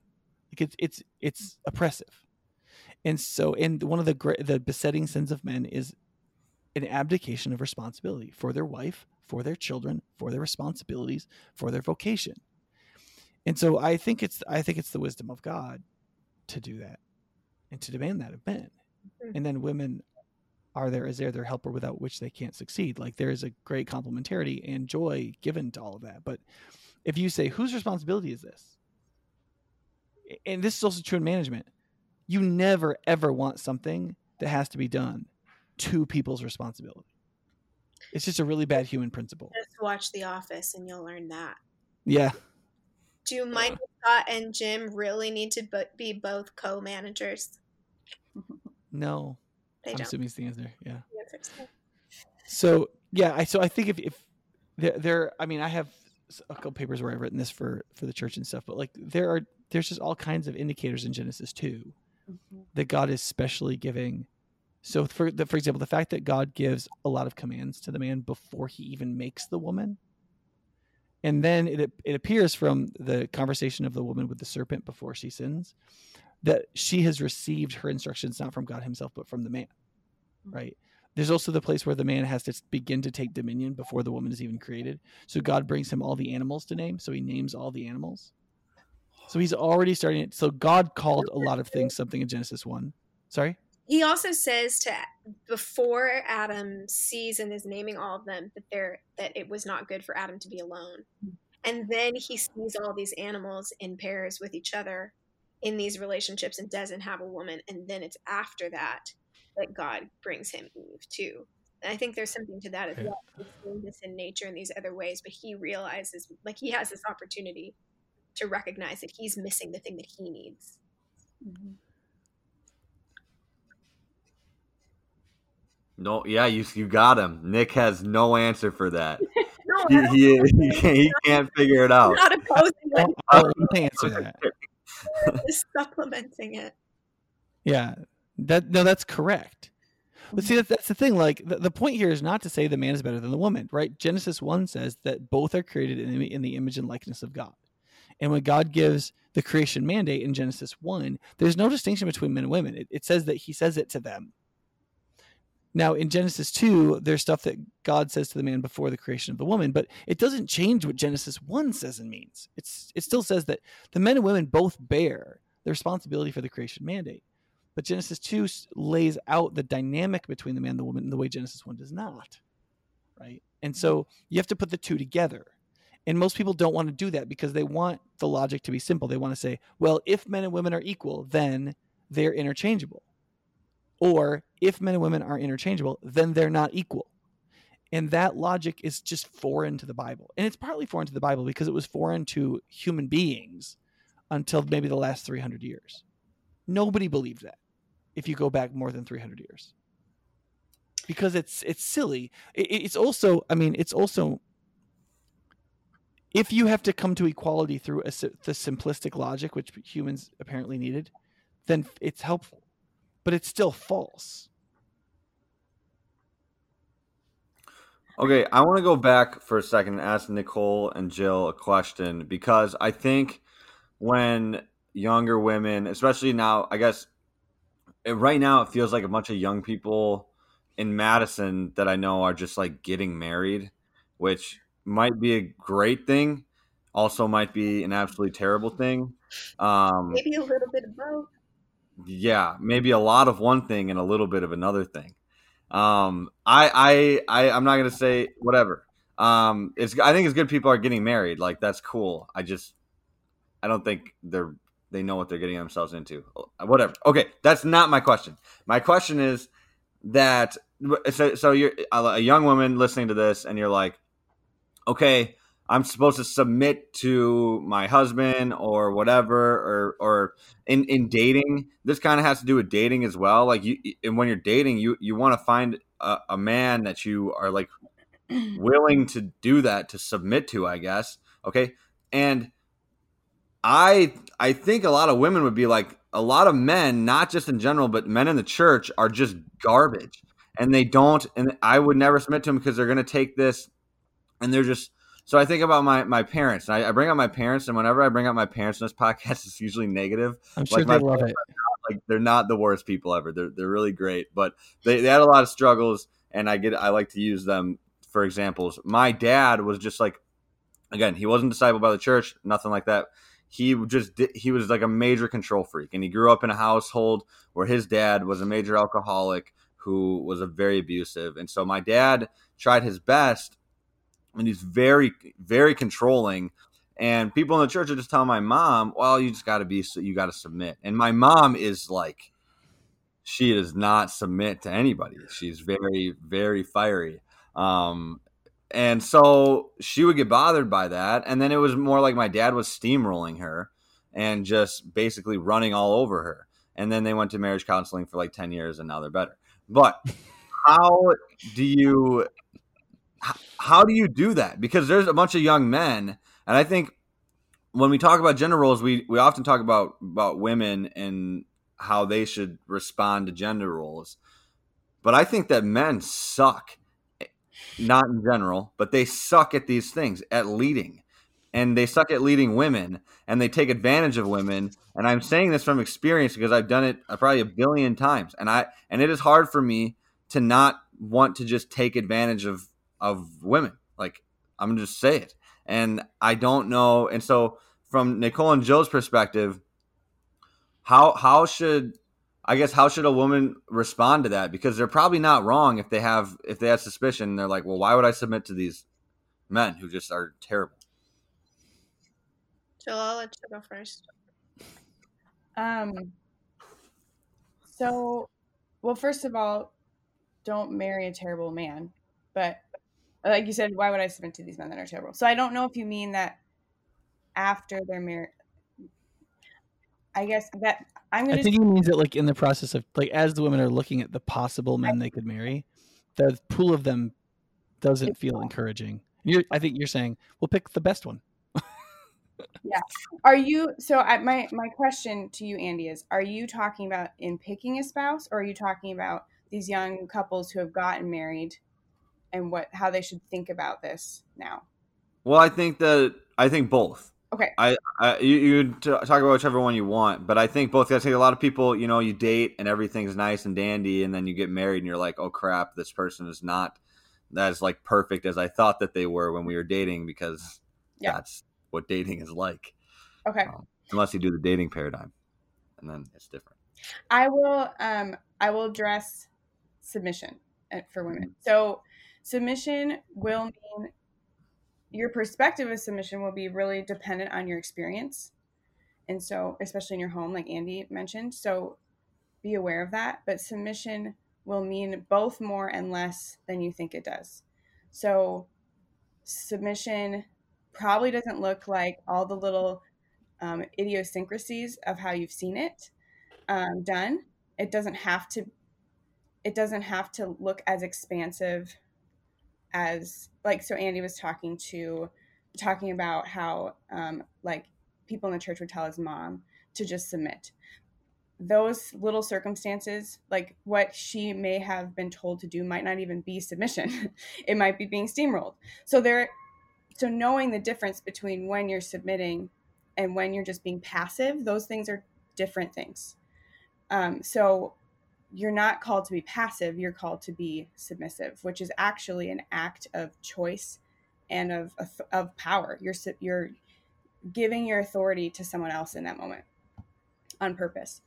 Like it's it's it's oppressive. And so and one of the great the besetting sins of men is an abdication of responsibility for their wife for their children for their responsibilities for their vocation. And so i think it's i think it's the wisdom of god to do that and to demand that of men. Mhm. and then women are there is there their helper without which they can't succeed? Like there is a great complementarity and joy given to all of that. But if you say whose responsibility is this? And this is also true in management. You never ever want something that has to be done to people's responsibility it's just a really bad human principle Just watch The Office and you'll learn that. yeah Do Michael Scott and Jim really need to be both co-managers? no They i'm don't. assuming it's the answer yeah. So yeah, I so I think if if there, there I mean I have a couple papers where I've written this for for the church and stuff, but like there are there's just all kinds of indicators in Genesis two Mhm. that God is specially giving. So for the, for example, the fact that God gives a lot of commands to the man before he even makes the woman, and then it it appears from the conversation of the woman with the serpent before she sins that she has received her instructions not from God Himself but from the man, mm. right? There's also the place where the man has to begin to take dominion before the woman is even created. So God brings him all the animals to name. So he names all the animals. So he's already starting it. So God called a lot of things something in Genesis 1. Sorry? He also says to before Adam sees and is naming all of them that they're that it was not good for Adam to be alone. And then he sees all these animals in pairs with each other in these relationships and doesn't have a woman. And then it's after that that God brings him Eve too. And I think there's something to that as well. He's doing this in nature in these other ways, but he realizes like he has this opportunity to recognize that he's missing the thing that he needs. Mhm. No, yeah, you you got him. Nick has no answer for that. [laughs] No, He, he, he, can't, he can't figure it out. not opposing it. [laughs] I'll, I'll answer that. just supplementing it. Yeah. That no, that's correct. But see, mm-hmm. that's, that's the thing. Like the, the point here is not to say the man is better than the woman, right? Genesis one says that both are created in, the- in the image and likeness of God, And when God gives the creation mandate in Genesis 1, there's no distinction between men and women. It, it says that he says it to them. Now, in Genesis 2, there's stuff that God says to the man before the creation of the woman, but it doesn't change what Genesis 1 says and means. It's, it still says that the men and women both bear the responsibility for the creation mandate. But Genesis 2 lays out the dynamic between the man and the woman in the way Genesis 1 does not. Right? And so you have to put the two together. And most people don't want to do that because they want the logic to be simple. They want to say, well, if men and women are equal, then they're interchangeable. Or if men and women are interchangeable, then they're not equal. And that logic is just foreign to the Bible. And it's partly foreign to the Bible because it was foreign to human beings until maybe the last 300 years. Nobody believed that if you go back more than 300 years. Because it's it's silly. it's also, I mean, it's also if you have to come to equality through a, the simplistic logic which humans apparently needed, then it's helpful but it's still false. Okay, I want to go back for a second and ask Nicole and Jill a question because I think when younger women, especially now, I guess right now it feels like a bunch of young people in Madison that I know are just like getting married, which might be a great thing, also might be an absolutely terrible thing. Um, Maybe a little bit of both yeah, maybe a lot of one thing and a little bit of another thing. Um, I, I, I, I'm not gonna say whatever. Um, it's I think it's good people are getting married. Like that's cool. I just, I don't think they're they know what they're getting themselves into. Whatever. Okay, that's not my question. My question is that so, so you're a young woman listening to this, and you're like, okay, I'm supposed to submit to my husband or whatever, or or in in dating. This kind of has to do with dating as well. Like you, and when you're dating, you you want to find a, a man that you are like [clears throat] willing to do that to submit to. I guess. Okay, and I I think a lot of women would be like a lot of men, not just in general, but men in the church are just garbage, and they don't. And I would never submit to them because they're going to take this, and they're just so I think about my my parents, and I, I, bring up my parents, and whenever I bring up my parents in this [laughs] podcast, it's usually negative. I'm sure like they love it. like they're not the worst people ever. They're they're really great, but they, they had a lot of struggles, and I get I like to use them for examples. My dad was just like, again, he wasn't discipled by the church, nothing like that. He just did, he was like a major control freak, and he grew up in a household where his dad was a major alcoholic who was a very abusive, and so my dad tried his best and he's very very controlling. And people in the church are just telling my mom well you just got to be you got to submit. And my mom is like she does not submit to anybody. She's very very fiery. Um, and so she would get bothered by that and then it was more like my dad was steamrolling her and just basically running all over her. And then they went to marriage counseling for like 10 years and now they're better. But how do you how do you do that? Because there's a bunch of young men, and I think when we talk about gender roles, we we often talk about about women and how they should respond to gender roles. But I think that men suck, not in general, but they suck at these things, at leading. And they suck at leading women and they take advantage of women. And I'm saying this from experience because I've done it uh, probably a billion times. And I and it is hard for me to not want to just take advantage of of women. Like I'm gonna just say it. And I don't know. And so from Nicole and Joe's perspective, how how should I guess how should a woman respond to that? Because they're probably not wrong if they have if they have suspicion. They're like, well, why would I submit to these men who just are terrible? Jill, I'll let you go first. Um. So, well, first of all, don't marry a terrible man. But like you said, why would I submit to these men that are terrible? So I don't know if you mean that after they're married. I guess that I'm gonna. I think he means that like in the process of like as the women are looking at the possible men I, they could marry, the pool of them doesn't feel encouraging. You're, I think you're saying we'll pick the best one. [laughs] yeah. Are you so? I, my my question to you, Andy, is: Are you talking about in picking a spouse, or are you talking about these young couples who have gotten married and what how they should think about this now? Well, I think that I think both. Okay. I, I you, you talk about whichever one you want, but I think both. I think a lot of people, you know, you date and everything's nice and dandy, and then you get married and you're like, oh crap, this person is not as like perfect as I thought that they were when we were dating because Yeah. that's what dating is like. Okay. Um, unless you do the dating paradigm, and then it's different. I will um I will address submission uh, for women. So submission will mean your perspective of submission will be really dependent on your experience. And so especially in your home like Andy mentioned. So be aware of that, but submission will mean both more and less than you think it does. So submission probably doesn't look like all the little um, idiosyncrasies of how you've seen it um, done it doesn't have to it doesn't have to look as expansive as like so andy was talking to talking about how um, like people in the church would tell his mom to just submit. Those little circumstances like what she may have been told to do might not even be submission. [laughs] It might be being steamrolled. So there so knowing the difference between when you're submitting and when you're just being passive those things are different things. Um, so you're not called to be passive, you're called to be submissive, which is actually an act of choice and of of power. You're you're giving your authority to someone else in that moment on purpose.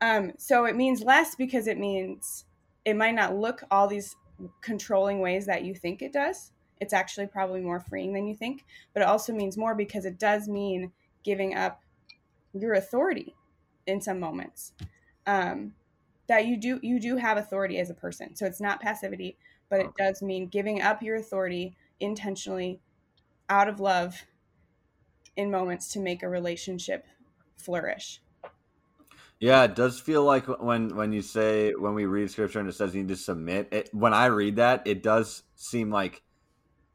Um, so it means less because it means it might not look all these controlling ways that you think it does. It's actually probably more freeing than you think, but it also means more because it does mean giving up your authority in some moments um, that you do you do have authority as a person. So it's not passivity, but it does mean giving up your authority intentionally out of love in moments to make a relationship flourish. Yeah, it does feel like when when you say when we read scripture and it says you need to submit. It, when I read that, it does seem like,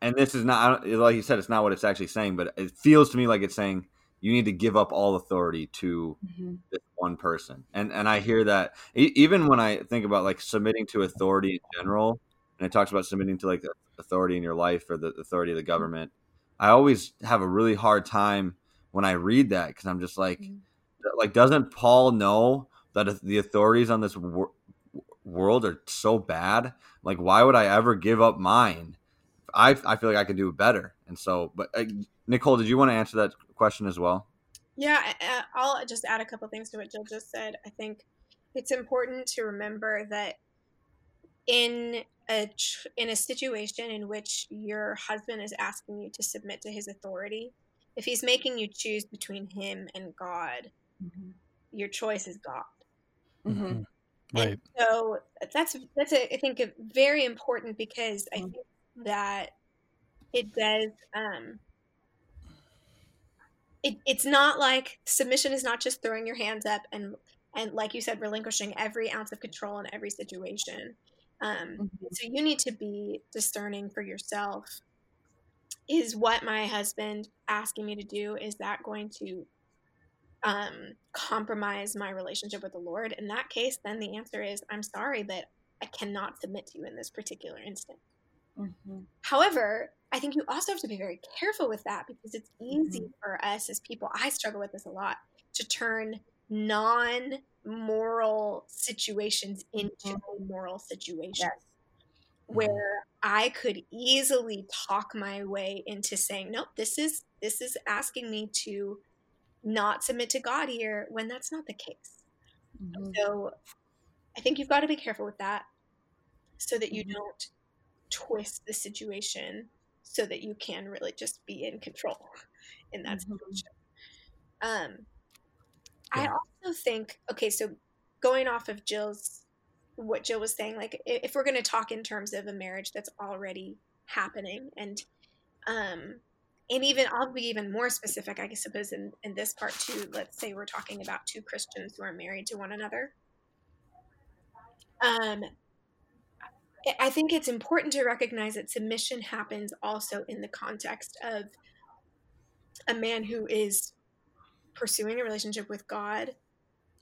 and this is not like you said, it's not what it's actually saying, but it feels to me like it's saying you need to give up all authority to mm-hmm. this one person. And and I hear that even when I think about like submitting to authority in general, and it talks about submitting to like the authority in your life or the authority of the government, I always have a really hard time when I read that because I'm just like, mm-hmm. like doesn't Paul know that the authorities on this wor- world are so bad? Like, why would I ever give up mine? I I feel like I could do better. And so, but uh, Nicole, did you want to answer that question as well? Yeah, I'll just add a couple things to what Jill just said. I think it's important to remember that in a in a situation in which your husband is asking you to submit to his authority, if he's making you choose between him and God, mm-hmm. your choice is God. Mm-hmm. mm-hmm. Right. And so that's that's a, I think a very important because I mm-hmm. think that it does um, it, it's not like submission is not just throwing your hands up and and like you said relinquishing every ounce of control in every situation um, mm-hmm. so you need to be discerning for yourself is what my husband asking me to do is that going to um, compromise my relationship with the lord in that case then the answer is i'm sorry but i cannot submit to you in this particular instance mm-hmm. however I think you also have to be very careful with that because it's easy mm-hmm. for us as people, I struggle with this a lot, to turn non moral situations into mm-hmm. moral situations. Yes. Mm-hmm. Where I could easily talk my way into saying, nope, this is this is asking me to not submit to God here when that's not the case. Mm-hmm. So I think you've got to be careful with that so that you mm-hmm. don't twist the situation so that you can really just be in control in that mm-hmm. situation. Um, yeah. I also think okay, so going off of Jill's what Jill was saying, like if we're going to talk in terms of a marriage that's already happening, and um, and even I'll be even more specific, I suppose, in in this part too. Let's say we're talking about two Christians who are married to one another. Um, I think it's important to recognize that submission happens also in the context of a man who is pursuing a relationship with God.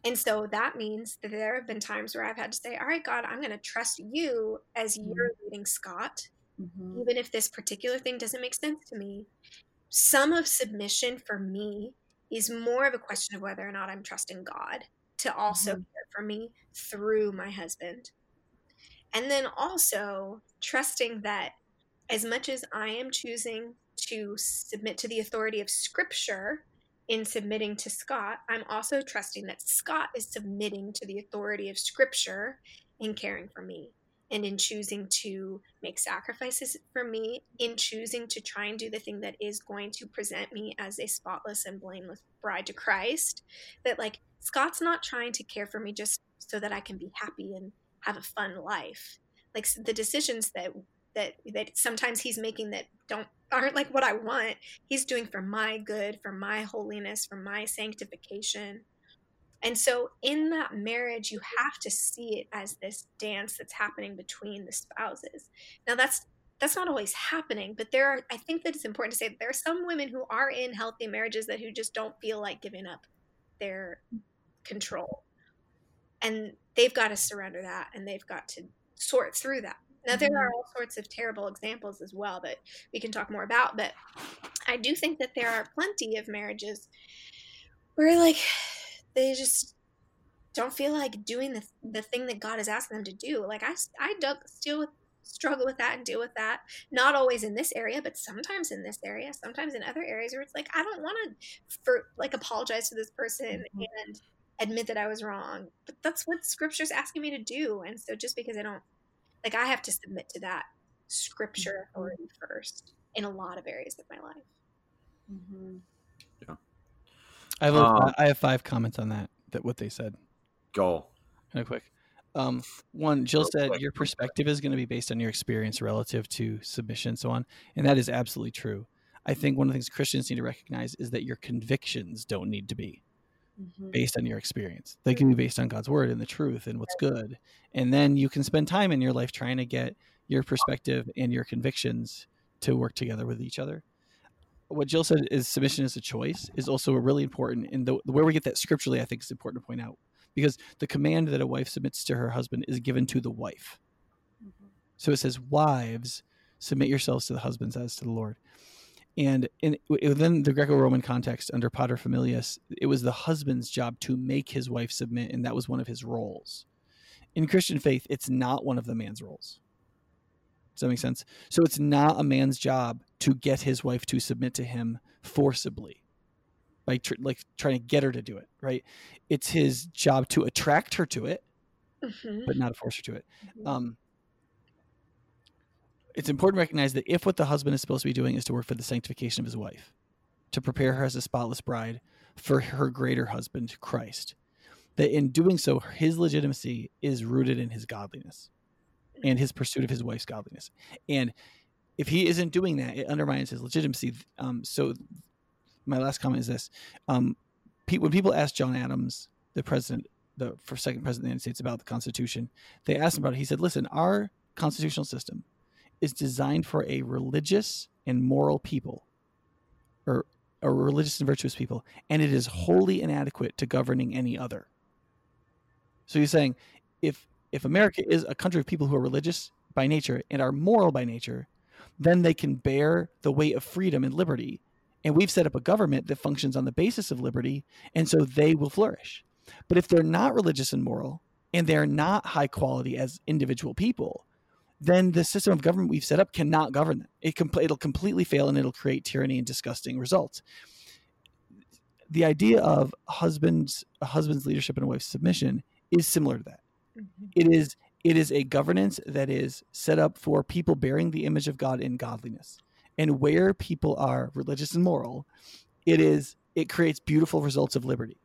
And so that means that there have been times where I've had to say, All right, God, I'm going to trust you as mm-hmm. you're leading Scott, mm-hmm. even if this particular thing doesn't make sense to me. some of submission for me is more of a question of whether or not I'm trusting God to also Mhm. care for me through my husband. And then also trusting that as much as I am choosing to submit to the authority of scripture in submitting to Scott, I'm also trusting that Scott is submitting to the authority of scripture in caring for me and in choosing to make sacrifices for me, in choosing to try and do the thing that is going to present me as a spotless and blameless bride to Christ. That, like, Scott's not trying to care for me just so that I can be happy and have a fun life. Like, the decisions that that that sometimes he's making that don't aren't like what I want. He's doing for my good, for my holiness, for my sanctification. And so in that marriage, you have to see it as this dance that's happening between the spouses. Now that's that's not always happening, but there are I think that it's important to say that there are some women who are in healthy marriages that who just don't feel like giving up their control. And they've got to surrender that and they've got to sort through that. Now there are all sorts of terrible examples as well that we can talk more about, but I do think that there are plenty of marriages where like they just don't feel like doing the, the thing that God has asked them to do. Like I, I still with, struggle with that and deal with that. Not always in this area, but sometimes in this area, sometimes in other areas where it's like, I don't want to for like apologize to this person Mhm. and admit that I was wrong, but that's what scripture's asking me to do. And so just because I don't, like I have to submit to that scripture authority first in a lot of areas of my life. Mhm. Yeah. I have, a- Um, I have five comments on that. That what they said. Go. Kind of quick. Um, one, Jill said your perspective is going to be based on your experience relative to submission and so on. And that is absolutely true. I think one of the things Christians need to recognize is that your convictions don't need to be Mhm. based on your experience. They can be based on God's word and the truth and what's good. And then you can spend time in your life trying to get your perspective and your convictions to work together with each other. What Jill said is submission is a choice is also really important. And the, where we get that scripturally, I think is important to point out because the command that a wife submits to her husband is given to the wife. Mhm. So it says, "Wives, submit yourselves to the husbands as to the Lord." And in within the Greco-Roman context, under Pater Familias, it was the husband's job to make his wife submit, and that was one of his roles. In Christian faith, it's not one of the man's roles. Does that make sense? So it's not a man's job to get his wife to submit to him forcibly, by tr- like trying to get her to do it. Right? It's his job to attract her to it, Mhm. but not to force her to it. Mhm. Um, it's important to recognize that if what the husband is supposed to be doing is to work for the sanctification of his wife, to prepare her as a spotless bride for her greater husband, Christ, that in doing so, his legitimacy is rooted in his godliness and his pursuit of his wife's godliness. And if he isn't doing that, it undermines his legitimacy. Um, so, my last comment is this: um, when people ask John Adams, the president, the first second president of the United States, about the Constitution, they asked him about it. He said, "Listen, our constitutional system is designed for a religious and moral people, or a religious and virtuous people, and it is wholly inadequate to governing any other." So he's saying, if if America is a country of people who are religious by nature and are moral by nature, then they can bear the weight of freedom and liberty. And we've set up a government that functions on the basis of liberty, and so they will flourish. But if they're not religious and moral, and they're not high quality as individual people, then the system of government we've set up cannot govern them. It com- it'll completely fail and it'll create tyranny and disgusting results. The idea of husband's a husband's leadership and a wife's submission is similar to that. Mhm. It is it is a governance that is set up for people bearing the image of God in godliness. And where people are religious and moral, it is it creates beautiful results of liberty.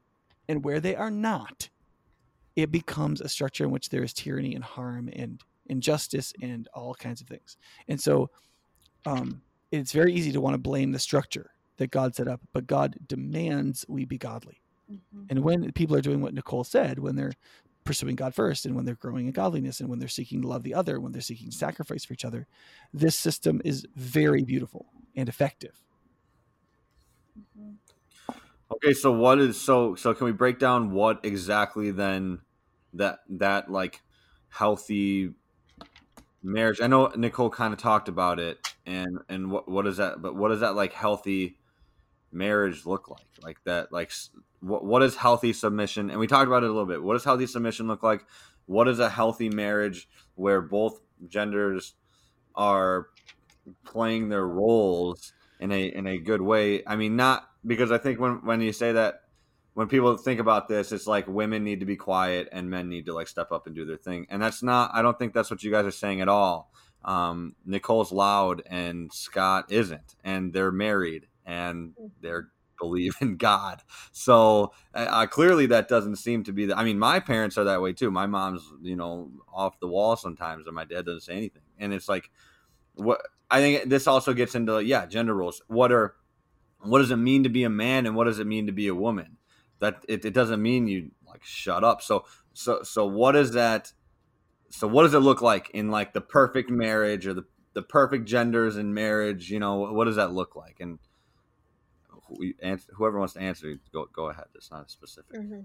And where they are not, it becomes a structure in which there is tyranny and harm and injustice and all kinds of things. And so um, it's very easy to want to blame the structure that God set up, but God demands we be godly. Mhm. And when people are doing what Nicole said, when they're pursuing God first, and when they're growing in godliness, and when they're seeking to love the other, when they're seeking sacrifice for each other, this system is very beautiful and effective. Mhm. Okay, so what is so so can we break down what exactly then that that like healthy marriage? I know Nicole kind of talked about it and and what what is that? But what does that like healthy marriage look like? Like that, like what what is healthy submission? And we talked about it a little bit. What does healthy submission look like? What is a healthy marriage where both genders are playing their roles in a in a good way? I mean, not because I think when when you say that when people think about this, it's like women need to be quiet and men need to like step up and do their thing. And that's not, I don't think that's what you guys are saying at all. Um, Nicole's loud and Scott isn't, and they're married and they're believe in [laughs] God. So uh, clearly that doesn't seem to be the, I mean, my parents are that way too. My mom's, you know, off the wall sometimes and my dad doesn't say anything. And it's like, what I think this also gets into, yeah, gender roles. What are, what does it mean to be a man and what does it mean to be a woman? That it, it doesn't mean you like shut up. So so so what is that? So what does it look like in like the perfect marriage or the the perfect genders in marriage? You know, what does that look like? And whoever wants to answer, go go ahead. It's not specific. Mm-hmm.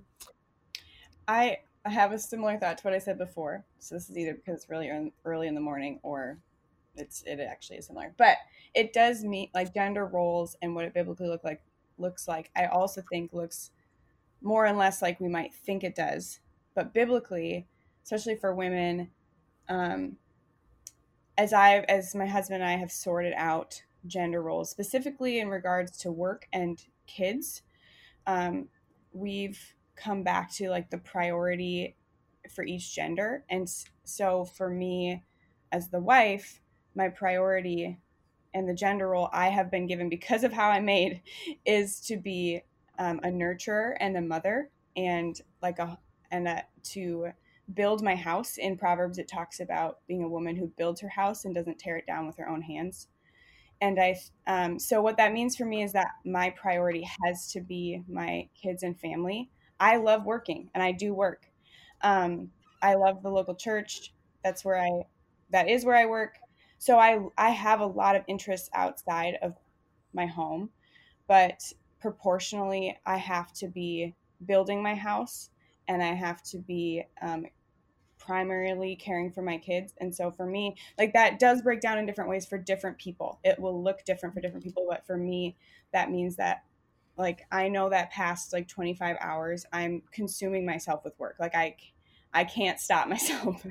I I have a similar thought to what I said before. So this is either because it's really early in the morning or it's it actually is similar. But it does mean like gender roles and what it biblically look like looks like. I also think looks more and less like we might think it does. But biblically, especially for women, um, as I as my husband and I have sorted out gender roles, specifically in regards to work and kids, um, we've come back to like the priority for each gender. And so for me, as the wife, my priority and the gender role I have been given because of how I'm made [laughs] is to be um, a nurturer and a mother and like a and a, to build my house. In proverbs it talks about being a woman who builds her house and doesn't tear it down with her own hands. And i um, so what that means for me is that my priority has to be my kids and family. I love working and i do work. Um, i love the local church. That's where i that is where i work. So i i have a lot of interests outside of my home. But proportionally I have to be building my house and I have to be um, primarily caring for my kids. And so for me, like that does break down in different ways for different people. It will look different for different people, but for me, that means that like I know that past like 25 hours, I'm consuming myself with work. Like I I can't stop [laughs] myself.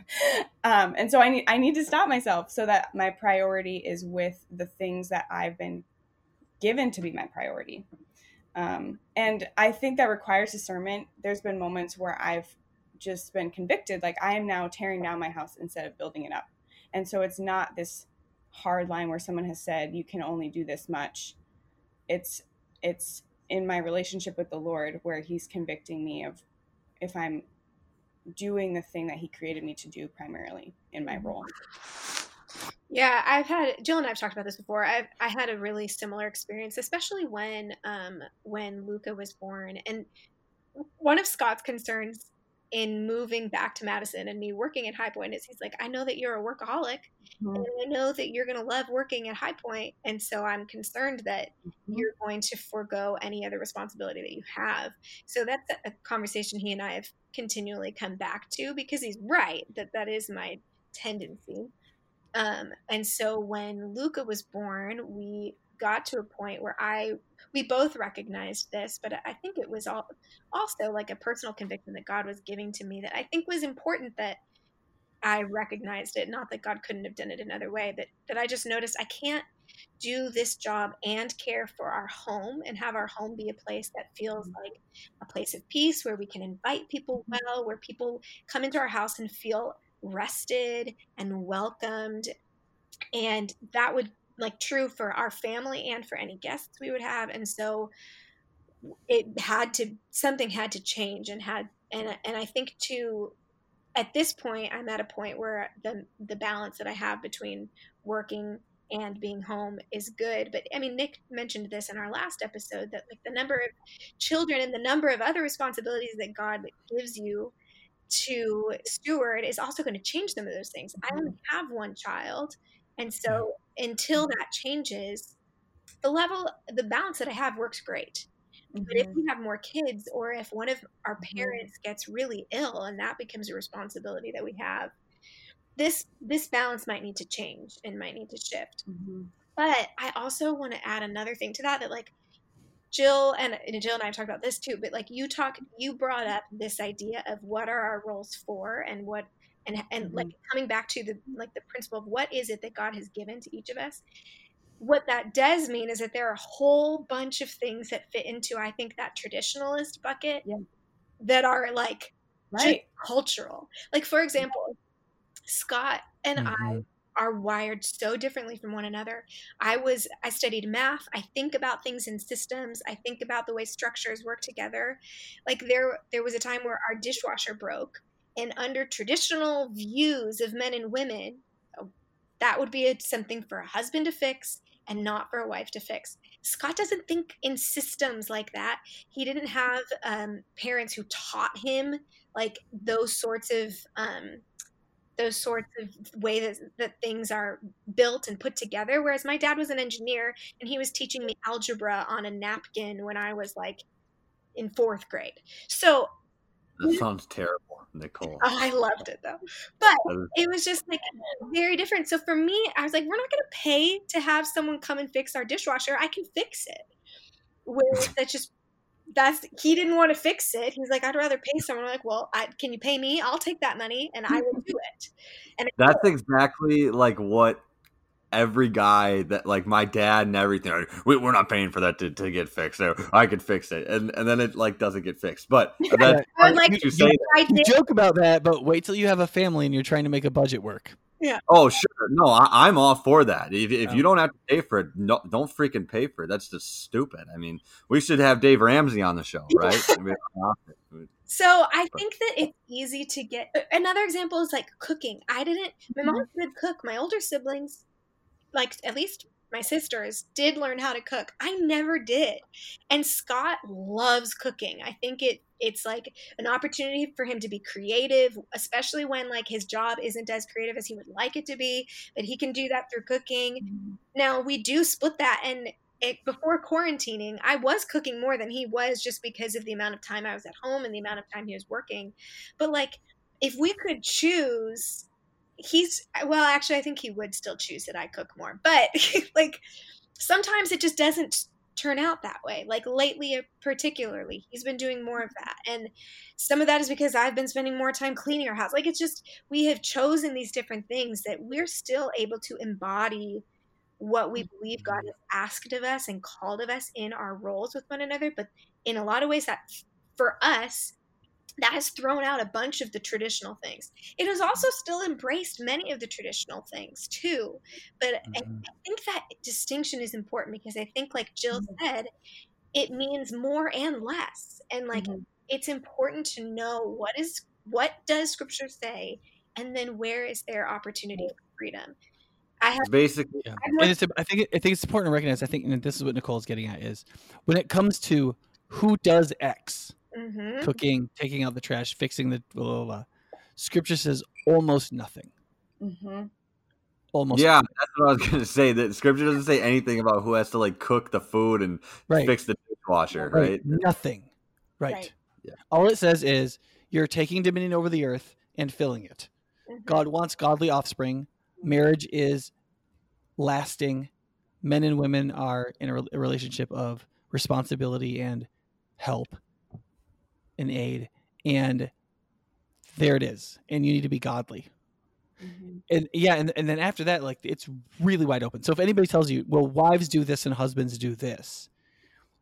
um, and so I need I need to stop myself so that my priority is with the things that I've been given to be my priority. Um, and I think that requires discernment. There's been moments where I've just been convicted, like I am now tearing down my house instead of building it up. And so it's not this hard line where someone has said you can only do this much. It's it's in my relationship with the Lord where He's convicting me of if I'm doing the thing that He created me to do primarily in my role. Yeah, I've had Jill and I've talked about this before. I've I had a really similar experience, especially when um when Luca was born. And one of Scott's concerns in moving back to Madison and me working at High Point is he's like, I know that you're a workaholic mm-hmm. and I know that you're gonna love working at High Point, and so I'm concerned that mm-hmm. you're going to forego any other responsibility that you have. So that's a conversation he and I have continually come back to because he's right that that is my tendency. Um, and so when Luca was born, we got to a point where I we both recognized this, but I think it was all, also like a personal conviction that God was giving to me that I think was important that I recognized it. Not that God couldn't have done it another way, but that I just noticed I can't do this job and care for our home and have our home be a place that feels mm-hmm. like a place of peace where we can invite people mm-hmm. well, where people come into our house and feel rested and welcomed. And that would like true for our family and for any guests we would have. And so it had to something had to change and had and and I think too at this point I'm at a point where the the balance that I have between working and being home is good. But I mean, Nick mentioned this in our last episode that like the number of children and the number of other responsibilities that God gives you to steward is also going to change some of those things. I only mm-hmm. have one child. And so until that changes, the level, the balance that I have works great. Mm-hmm. But if mm-hmm. we have more kids, or if one of our mm-hmm. parents gets really ill and that becomes a responsibility that we have, this this balance might need to change and might need to shift. Mm-hmm. But I also want to add another thing to that that like Jill and, and Jill and I have talked about this too, but like you talk you brought up this idea of what are our roles for and what and and Mm-hmm. like coming back to the like the principle of what is it that God has given to each of us. What that does mean is that there are a whole bunch of things that fit into I think that traditionalist bucket Yeah. that are like Right. cultural. Like for example, Scott and I Mhm. Are wired so differently from one another. I was I studied math. I think about things in systems. I think about the way structures work together. Like there there was a time where our dishwasher broke and under traditional views of men and women, uh, that would be a, something for a husband to fix and not for a wife to fix. Scott doesn't think in systems like that. He didn't have um, parents who taught him like those sorts of um, those sorts of way that, that things are built and put together. Whereas my dad was an engineer and he was teaching me algebra on a napkin when I was like in fourth grade. So That sounds terrible, Nicole. [laughs] oh, I loved it though. But it was just like very different. So for me, I was like, we're not going to pay to have someone come and fix our dishwasher. I can fix it. Whereas [laughs] that's just that's he didn't want to fix it. He's like, I'd rather pay someone. I'm like, well, I, can you pay me? I'll take that money and I will do it. And That's exactly like what every guy that like my dad and everything. We, we're not paying for that to, to get fixed. So I could fix it, and and then it like doesn't get fixed. But that, I was like, you say that. I You joke about that, but wait till you have a family and you're trying to make a budget work. Oh sure, no, I, I'm all for that. If, if Oh. you don't have to pay for it, no, don't freaking pay for it. That's just stupid. I mean, we should have Dave Ramsey on the show, right? So I think that it's easy to get. Another example is like cooking. I didn't. My mom mm-hmm. could cook. My older siblings, like at least my sisters, did learn how to cook. I never did. And Scott loves cooking. I think it it's like an opportunity for him to be creative, especially when like his job isn't as creative as he would like it to be. But he can do that through cooking. Mm-hmm. Now we do split that, and it, before quarantining, I was cooking more than he was just because of the amount of time I was at home and the amount of time he was working. But like, if we could choose, he's well, actually, I think he would still choose that I cook more. But [laughs] like, sometimes it just doesn't turn out that way. Like lately, uh, particularly, he's been doing more of that, and some of that is because I've been spending more time cleaning our house. Like it's just we have chosen these different things that we're still able to embody what we believe God has asked of us and called of us in our roles with one another. But in a lot of ways, that for us, that has thrown out a bunch of the traditional things. It has also still embraced many of the traditional things too. But I, Mhm. I think that distinction is important because I think, like Jill said, it means more and less. And like, Mhm. it's important to know what is what does Scripture say, and then where is there opportunity for freedom. I have basically Yeah, I'm and it's I think I think it's important to recognize. I think and this is what Nicole's getting at is when it comes to who does X, mhm. cooking, taking out the trash, fixing the blah blah blah. Scripture says almost nothing. Mhm. Almost yeah. That's what I was gonna say. That scripture doesn't say anything about who has to like cook the food and right. fix the dishwasher, right. right? Nothing. Right. Right. Yeah. All it says is you're taking dominion over the earth and filling it. Mhm. God wants godly offspring. Marriage is lasting. Men and women are in a, re- a relationship of responsibility and help and aid. And there it is. And you need to be godly. Mhm. And yeah, and, and then after that, like it's really wide open. So if anybody tells you, well, wives do this and husbands do this,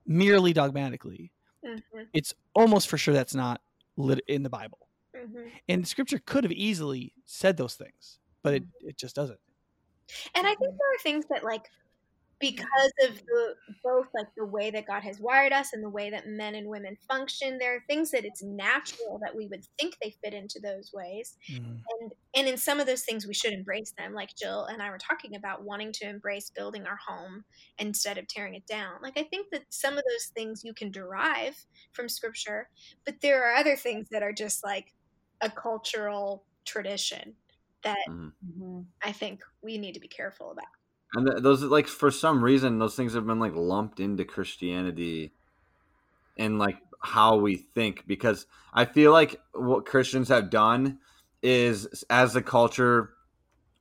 merely dogmatically, Mhm. it's almost for sure that's not lit in the Bible. Mhm. And scripture could have easily said those things, but it, it just doesn't. And I think there are things that like because of the both like the way that God has wired us and the way that men and women function, there are things that it's natural that we would think they fit into those ways. And and in some of those things we should embrace them, like Jill and I were talking about wanting to embrace building our home instead of tearing it down. Like I think that some of those things you can derive from scripture, but there are other things that are just like a cultural tradition that Mhm. Mhm. I think we need to be careful about. And th- those like for some reason those things have been like lumped into Christianity and like how we think because I feel like what Christians have done is as the culture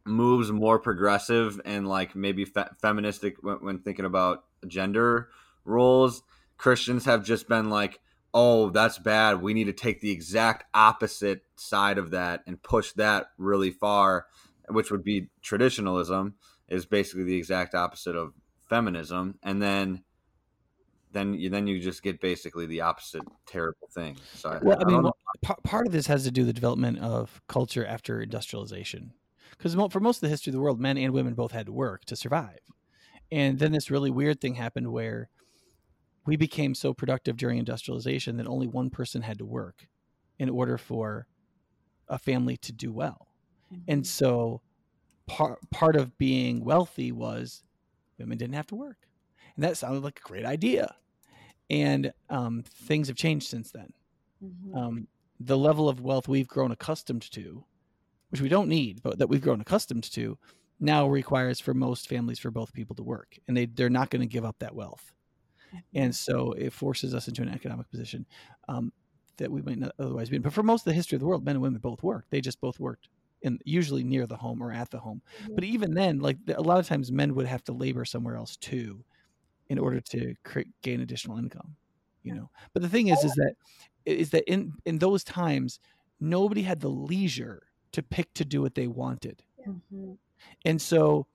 moves more progressive and like maybe fe- feministic when, when thinking about gender roles. Christians have just been like, oh, that's bad. We need to take the exact opposite side of that and push that really far, which would be traditionalism, is basically the exact opposite of feminism. And then then you then you just get basically the opposite terrible thing. So I, Well, I I mean, don't well, part of this has to do with the development of culture after industrialization, because for most of the history of the world, men and women both had to work to survive, and then this really weird thing happened where we became so productive during industrialization that only one person had to work in order for a family to do well, and mm-hmm. so part part of being wealthy was women didn't have to work, and that sounded like a great idea, and um, things have changed since then Mhm. um, the level of wealth we've grown accustomed to, which we don't need, but that we've grown accustomed to, now requires for most families for both people to work, and they they're not going to give up that wealth, and so it forces us into an economic position um, that we might not otherwise be in. But for most of the history of the world, men and women both worked. They just both worked. In, usually near the home or at the home, but even then, like a lot of times, men would have to labor somewhere else too, in order to cre- gain additional income. You know, but the thing is, is that is that in in those times nobody had the leisure to pick to do what they wanted. Mhm. and so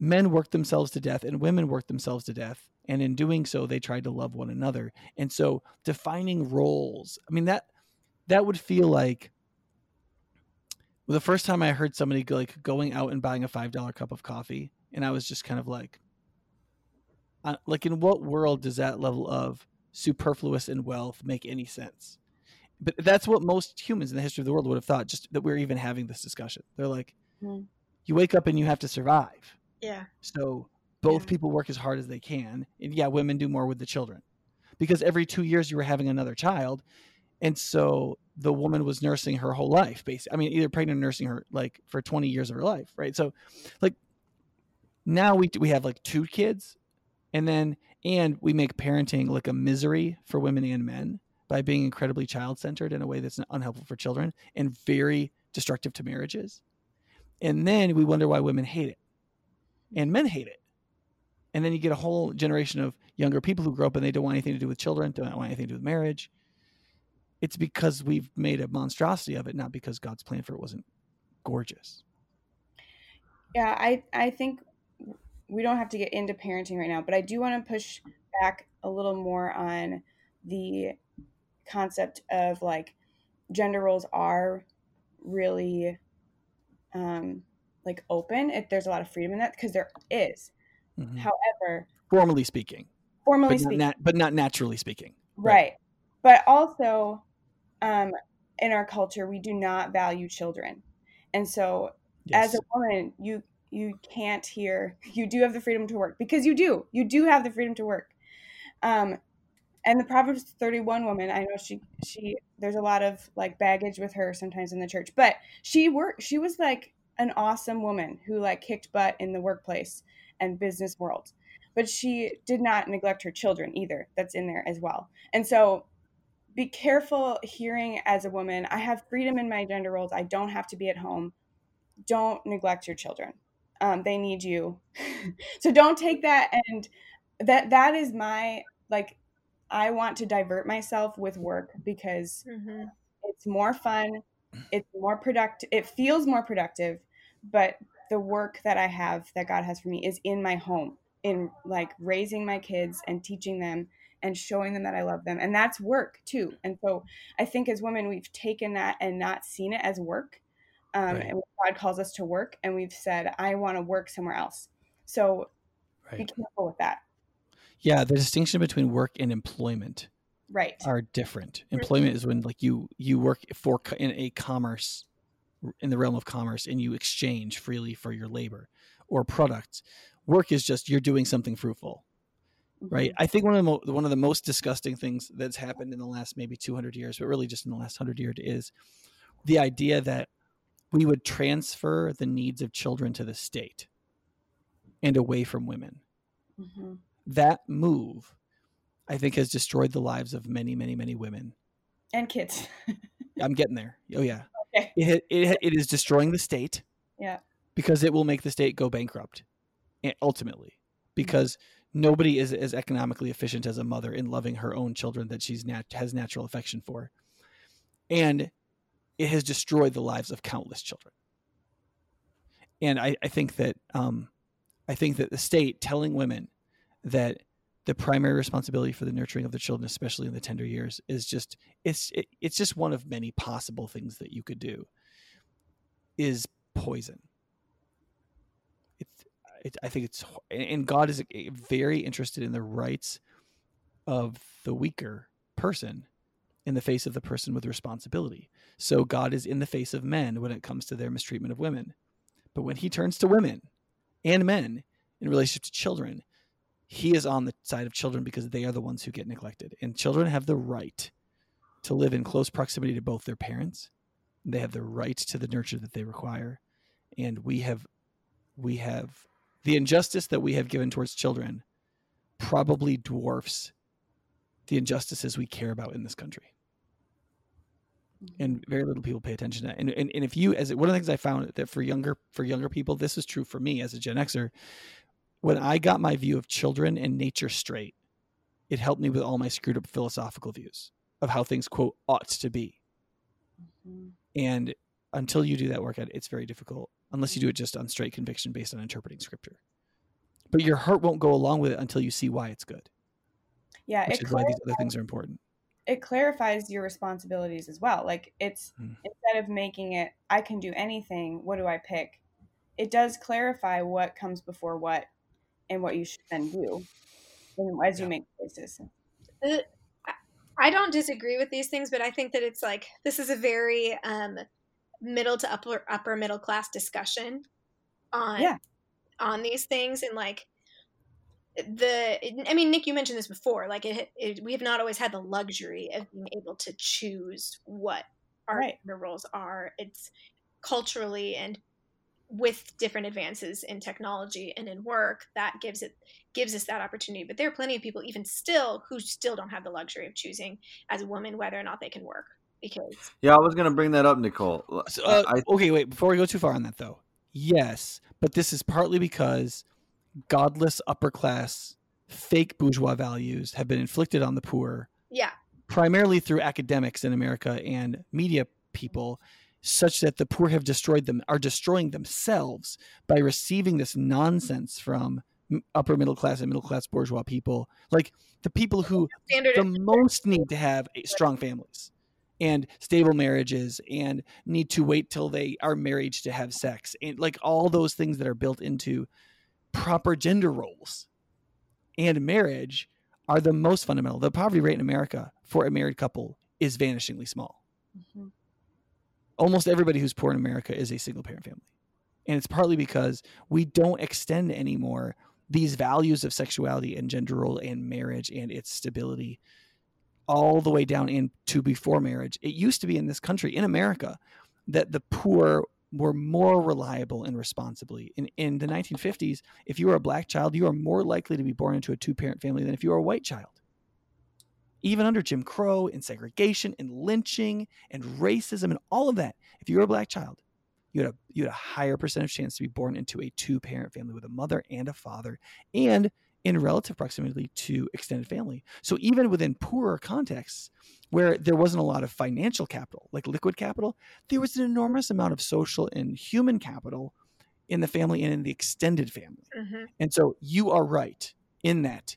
men worked themselves to death and women worked themselves to death and in doing so they tried to love one another. And so defining roles i mean that that would feel like the first time i heard somebody go, like going out and buying a five dollar cup of coffee and i was just kind of like uh, like in what world does that level of superfluous in wealth make any sense but that's what most humans in the history of the world would have thought just that we're even having this discussion they're like Hmm. you wake up and you have to survive Yeah. so both Yeah. people work as hard as they can and yeah women do more with the children because every two years you were having another child and so the woman was nursing her whole life basically i mean either pregnant or nursing her like for 20 years of her life right? So like now we we have like two kids and then and we make parenting like a misery for women and men by being incredibly child centered in a way that's unhelpful for children and very destructive to marriages. And then we wonder why women hate it. And men hate it. And then you get a whole generation of younger people who grow up and they don't want anything to do with children don't want anything to do with marriage it's because we've made a monstrosity of it not because god's plan for it wasn't gorgeous Yeah, I I think we don't have to get into parenting right now, but I do want to push back a little more on the concept of like gender roles are really um like open. If there's a lot of freedom in that because there is. Mhm. However, formally speaking formally but speaking, nat- but not naturally speaking right. But also um in our culture we do not value children. And so yes. as a woman you you can't hear [laughs] you do have the freedom to work because you do you do have the freedom to work um and the proverbs 31 woman i know she she there's a lot of like baggage with her sometimes in the church but she worked she was like an awesome woman who like kicked butt in the workplace and business world but she did not neglect her children either that's in there as well and so be careful hearing as a woman i have freedom in my gender roles i don't have to be at home. Don't neglect your children. Um, they need you. [laughs] So don't take that and that that is my like i want to divert myself with work because hmm it's more fun it's more productive it feels more productive but the work that i have that god has for me is in my home in like raising my kids and teaching them and showing them that i love them. And that's work too. And so i think as women we've taken that and not seen it as work um, Right. and god calls us to work and we've said i want to work somewhere else. So be careful with that. Yeah the distinction between work and employment right. are different. Employment is when like you you work for in a commerce in the realm of commerce and you exchange freely for your labor or product. Work is just you're doing something fruitful right? I think one of the mo- one of the most disgusting things that's happened in the last maybe 200 years but really just in the last 100 years is the idea that we would transfer the needs of children to the state and away from women. Mhm. that move i think has destroyed the lives of many many many women. And kids. [laughs] I'm getting there. Oh yeah. Okay. it, it, it is destroying the state Yeah. because it will make the state go bankrupt ultimately because nobody is as economically efficient as a mother in loving her own children that she's nat- has natural affection for. And it has destroyed the lives of countless children. And i, I think that um, i think that the state telling women that the primary responsibility for the nurturing of the children especially in the tender years is just it's it, it's just one of many possible things that you could do is poison it, i think it's and god is eh, very interested in the rights of the weaker person in the face of the person with responsibility so god is in the face of men when it comes to their mistreatment of women but when he turns to women and men in relationship to children he is on the side of children because they are the ones who get neglected. And children have the right to live in close proximity to both their parents. They have the right to the nurture that they require. And we have we have the injustice that we have given towards children probably dwarfs the injustices we care about in this country. And very little people pay attention to that. And, and, and if you, as one of the things I found that for younger for younger people, this is true for me as a Gen Xer, when I got my view of children and nature straight, it helped me with all my screwed up philosophical views of how things quote ought to be. Mm-hmm. And until you do that work, it's very difficult unless you do it just on straight conviction based on interpreting scripture. But your heart won't go along with it until you see why it's good. Yeah, which is why these other things are important. It clarifies your responsibilities as well. Like it's hmm. instead of making it, I can do anything. What do I pick? It does clarify what comes before what and what you should then do as you make choices. Uh, I don't disagree with these things, but I think that it's like this is a very um, middle to upper upper middle class discussion on yeah. on these things and like the I mean Nick you mentioned this before like it, it we have not always had the luxury of being able to choose what our right. roles are it's culturally and with different advances in technology and in work that gives it gives us that opportunity but there are plenty of people even still who still don't have the luxury of choosing as a woman whether or not they can work because yeah i was going to bring that up nicole. So, uh, I, okay wait before we go too far on that though yes but this is partly because godless upper class fake bourgeois values have been inflicted on the poor yeah. primarily through academics in america and media people such that the poor have destroyed them are destroying themselves by receiving this nonsense from upper middle class and middle class bourgeois people. Like the people who Standard the most need to have strong families and stable marriages and need to wait till they are married to have sex and like all those things that are built into proper gender roles. And marriage are the most fundamental. The poverty rate in america for a married couple is vanishingly small. Mm-hmm. Almost everybody who's poor in America is a single parent family. And it's partly because we don't extend anymore these values of sexuality and gender role and marriage and its stability all the way down into before marriage. It used to be in this country, in America, that the poor were more reliable and responsibly. In, in the 1950s, if you were a black child, you are more likely to be born into a two parent family than if you were a white child even under Jim Crow and segregation and lynching and racism and all of that, if you were a black child, you had a you had a higher percentage chance to be born into a two parent family with a mother and a father, and in relative proximity to extended family. So even within poorer contexts, where there wasn't a lot of financial capital, like liquid capital, there was an enormous amount of social and human capital in the family and in the extended family. Mm-hmm. And so you are right in that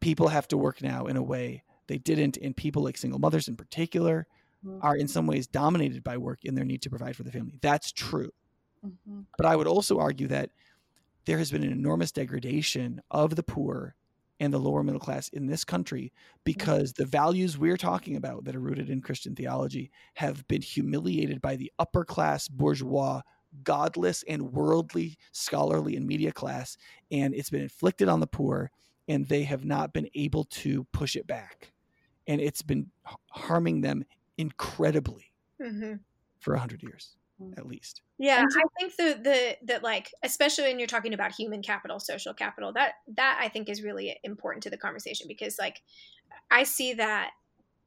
people have to work now in a way they didn't, and people like single mothers in particular mm-hmm. are in some ways dominated by work in their need to provide for the family. That's true. Mm-hmm. But I would also argue that there has been an enormous degradation of the poor and the lower middle class in this country because the values we're talking about that are rooted in Christian theology have been humiliated by the upper class bourgeois godless and worldly scholarly and media class and it's been inflicted on the poor and they have not been able to push it back and it's been harming them incredibly mm-hmm. for a hundred years. Mm. at least. Yeah i think the the that like especially when you're talking about human capital social capital that that i think is really important to the conversation because like i see that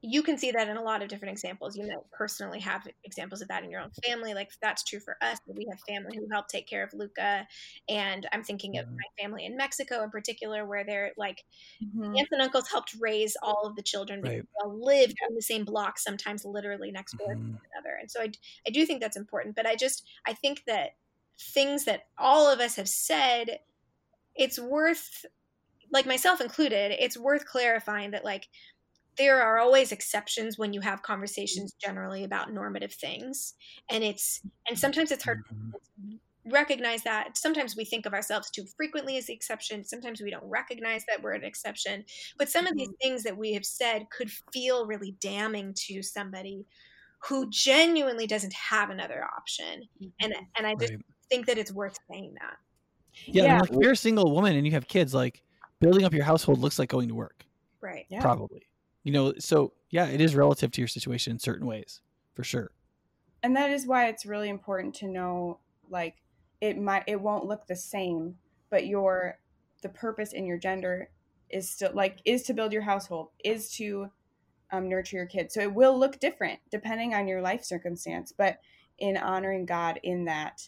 you can see that in a lot of different examples. You might personally have examples of that in your own family. Like that's true for us. We have family who help take care of Luca, and I'm thinking of Mhm. my family in Mexico in particular, where they're like Mhm. aunts and uncles helped raise all of the children. Right. They all lived on the same block, sometimes literally next door to Mhm. one another. And so I, I do think that's important. But I just I think that things that all of us have said, it's worth, like myself included, it's worth clarifying that like there are always exceptions when you have conversations mm-hmm. generally about normative things and it's and sometimes it's hard Mhm. to recognize that sometimes we think of ourselves too frequently as the exception sometimes we don't recognize that we're an exception but some of these mm-hmm. things that we have said could feel really damning to somebody who genuinely doesn't have another option and mm-hmm. and i just Right. think that it's worth saying that Yeah, Yeah. and, like if you're a single woman and you have kids, like building up your household looks like going to work, right Yeah. probably. You know, so yeah, it is relative to your situation in certain ways, for sure. and that is why it's really important to know like it might it won't look the same but your the purpose in your gender is still like is to build your household is to um, nurture your kids. So it will look different depending on your life circumstance but in honoring god in that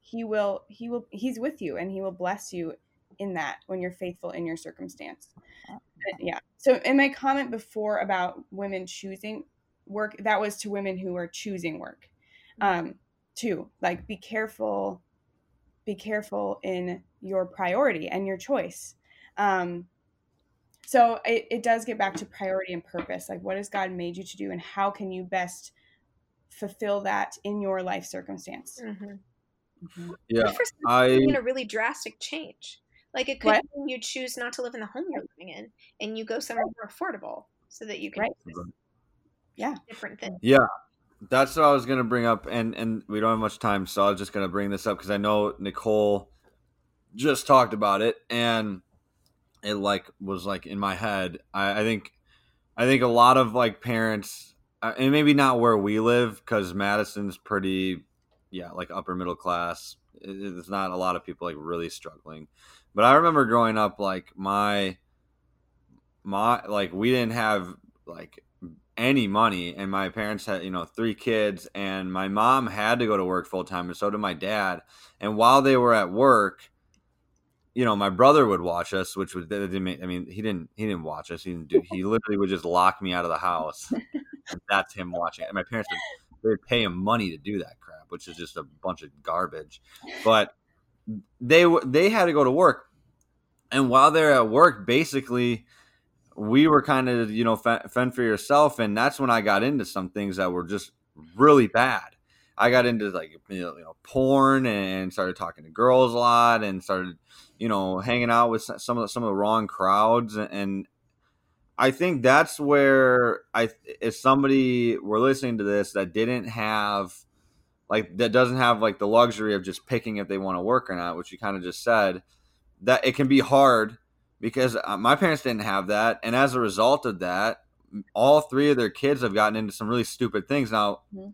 he will he will he's with you and he will bless you in that when you're faithful in your circumstance. But, yeah. So in my comment before about women choosing work that was to women who are choosing work. Um too like be careful be careful in your priority and your choice. Um so it, it does get back to priority and purpose. Like what has god made you to do and how can you best fulfill that in your life circumstance? Mm-hmm. Yeah, for some I mean a really drastic change. Like it could What? mean you choose not to live in the home you're living in and you go somewhere more affordable so that you can Right. Yeah. different things. Yeah, that's what I was gonna bring up, and and we don't have much time, so I was just gonna bring this up because I know Nicole just talked about it, and it like was like in my head. I, I think, I think a lot of like parents, uh, and maybe not where we live, because Madison's pretty, yeah, like upper middle class. It- It's not a lot of people like really struggling, but I remember growing up, like my, my like we didn't have like any money and my parents had you know three kids and my mom had to go to work full time and so did my dad. And while they were at work you know my brother would watch us which was that didn't make, i mean he didn't he didn't watch us he didn't do he literally would just lock me out of the house [laughs] and that's him watching and my parents would they would pay him money to do that crap which is just a bunch of garbage. But they they had to go to work and while they're at work basically we were kind of you know fe- fend for yourself and that's when i got into some things that were just really bad. I got into like you know, you know porn and started talking to girls a lot and started you know hanging out with some of the, some of the wrong crowds and i think that's where i if somebody were listening to this that didn't have like that doesn't have like the luxury of just picking if they want to work or not which you kind of just said that it can be hard because uh, my parents didn't have that. And as a result of that all three of their kids have gotten into some really stupid things. Now Mhm.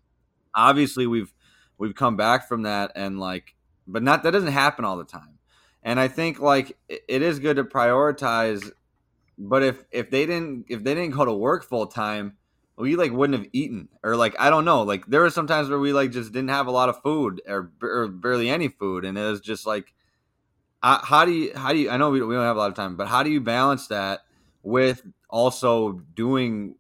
obviously we've we've come back from that and like but not that doesn't happen all the time. And i think like it, it is good to prioritize but if if they didn't if they didn't go to work full time we like wouldn't have eaten. Or like i don't know. Like there were some times where we like just didn't have a lot of food or, or barely any food. And it was just like uh, how do you how do you i know we, we don't have a lot of time but how do you balance that with also doing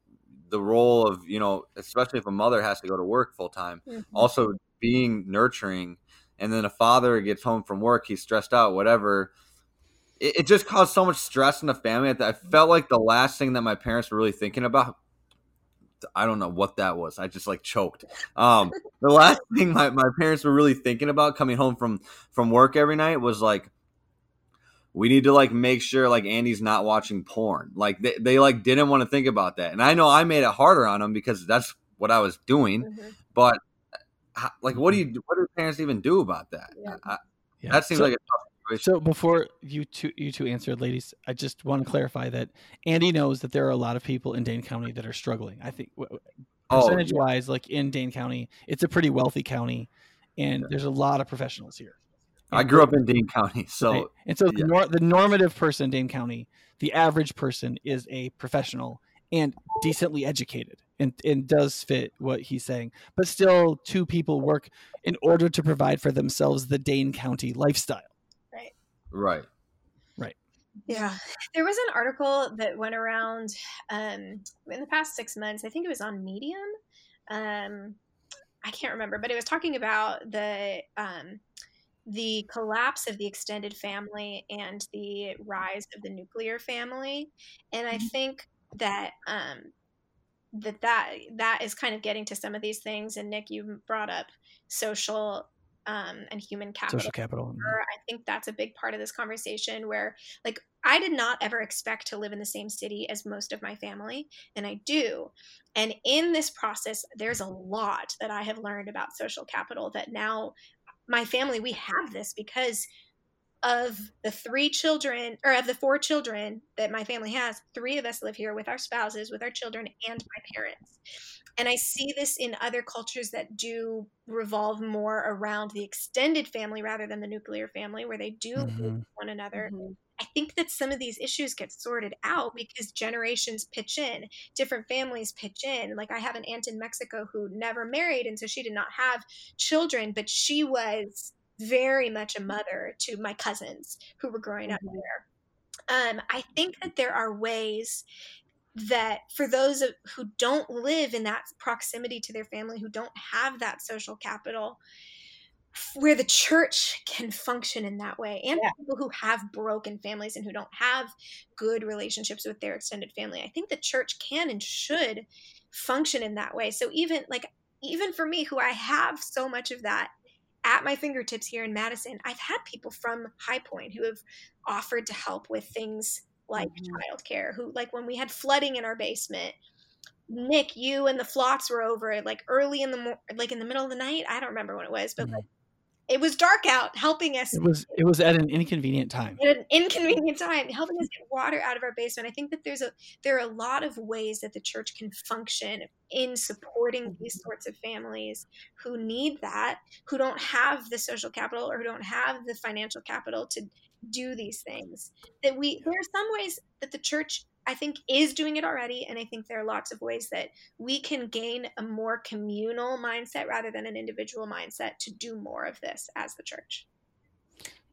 the role of you know especially if a mother has to go to work full time Mhm. also being nurturing and then a father gets home from work he's stressed out whatever. It, it just caused so much stress in the family that i felt like the last thing that my parents were really thinking about i don't know what that was i just like choked. Um the last [laughs] thing my, my parents were really thinking about coming home from from work every night was like we need to like make sure like Andy's not watching porn. Like they, they like didn't want to think about that. And I know I made it harder on them because that's what I was doing. Mhm. But how, like, what do you what do parents even do about that? Yeah. I, Yeah. that seems so, like a tough situation. so before you two you two answer, ladies, I just want to clarify that Andy knows that there are a lot of people in Dane County that are struggling. I think w- w- Oh, percentage wise, like in Dane County, it's a pretty wealthy county, and there's a lot of professionals here. I grew up in Dane County, [laughs] so Right? And so the, yeah. nor- the normative person in Dane County, the average person is a professional and decently educated and, and does fit what he's saying. But still, two people work in order to provide for themselves the Dane County lifestyle. Right. Right. Right. Yeah. There was an article that went around um, in the past six months. I think it was on Medium. Um, I can't remember, but it was talking about the um, the collapse of the extended family and the rise of the nuclear family. And I think that um, that that that is kind of getting to some of these things. And Nick, you brought up social um, and human capital. Social capital. I think that's a big part of this conversation where, like, I did not ever expect to live in the same city as most of my family, and I do. And in this process, there's a lot that I have learned about social capital that now my family, we have this because of the three children or of the four children that my family has, three of us live here with our spouses, with our children, and my parents. And I see this in other cultures that do revolve more around the extended family rather than the nuclear family, where they do mm-hmm. one another. Mm-hmm. I think that some of these issues get sorted out because generations pitch in, different families pitch in. Like I have an aunt in Mexico who never married, and so she did not have children, but she was very much a mother to my cousins who were growing up mm-hmm. there. Um, I think that there are ways that for those who don't live in that proximity to their family, who don't have that social capital, where the church can function in that way and yeah. people who have broken families and who don't have good relationships with their extended family i think the church can and should function in that way so even like even for me who i have so much of that at my fingertips here in madison i've had people from high point who have offered to help with things like mm-hmm. childcare who like when we had flooding in our basement Nick, you and the Flots were over like early in the mo- like in the middle of the night. I don't remember when it was, but mm-hmm. like it was dark out, helping us. It was it was at an inconvenient time. At an inconvenient time, helping us get water out of our basement. I think that there's a there are a lot of ways that the church can function in supporting these mm-hmm. sorts of families who need that, who don't have the social capital or who don't have the financial capital to do these things. That we there are some ways that the church I think is doing it already. And I think there are lots of ways that we can gain a more communal mindset rather than an individual mindset to do more of this as the church.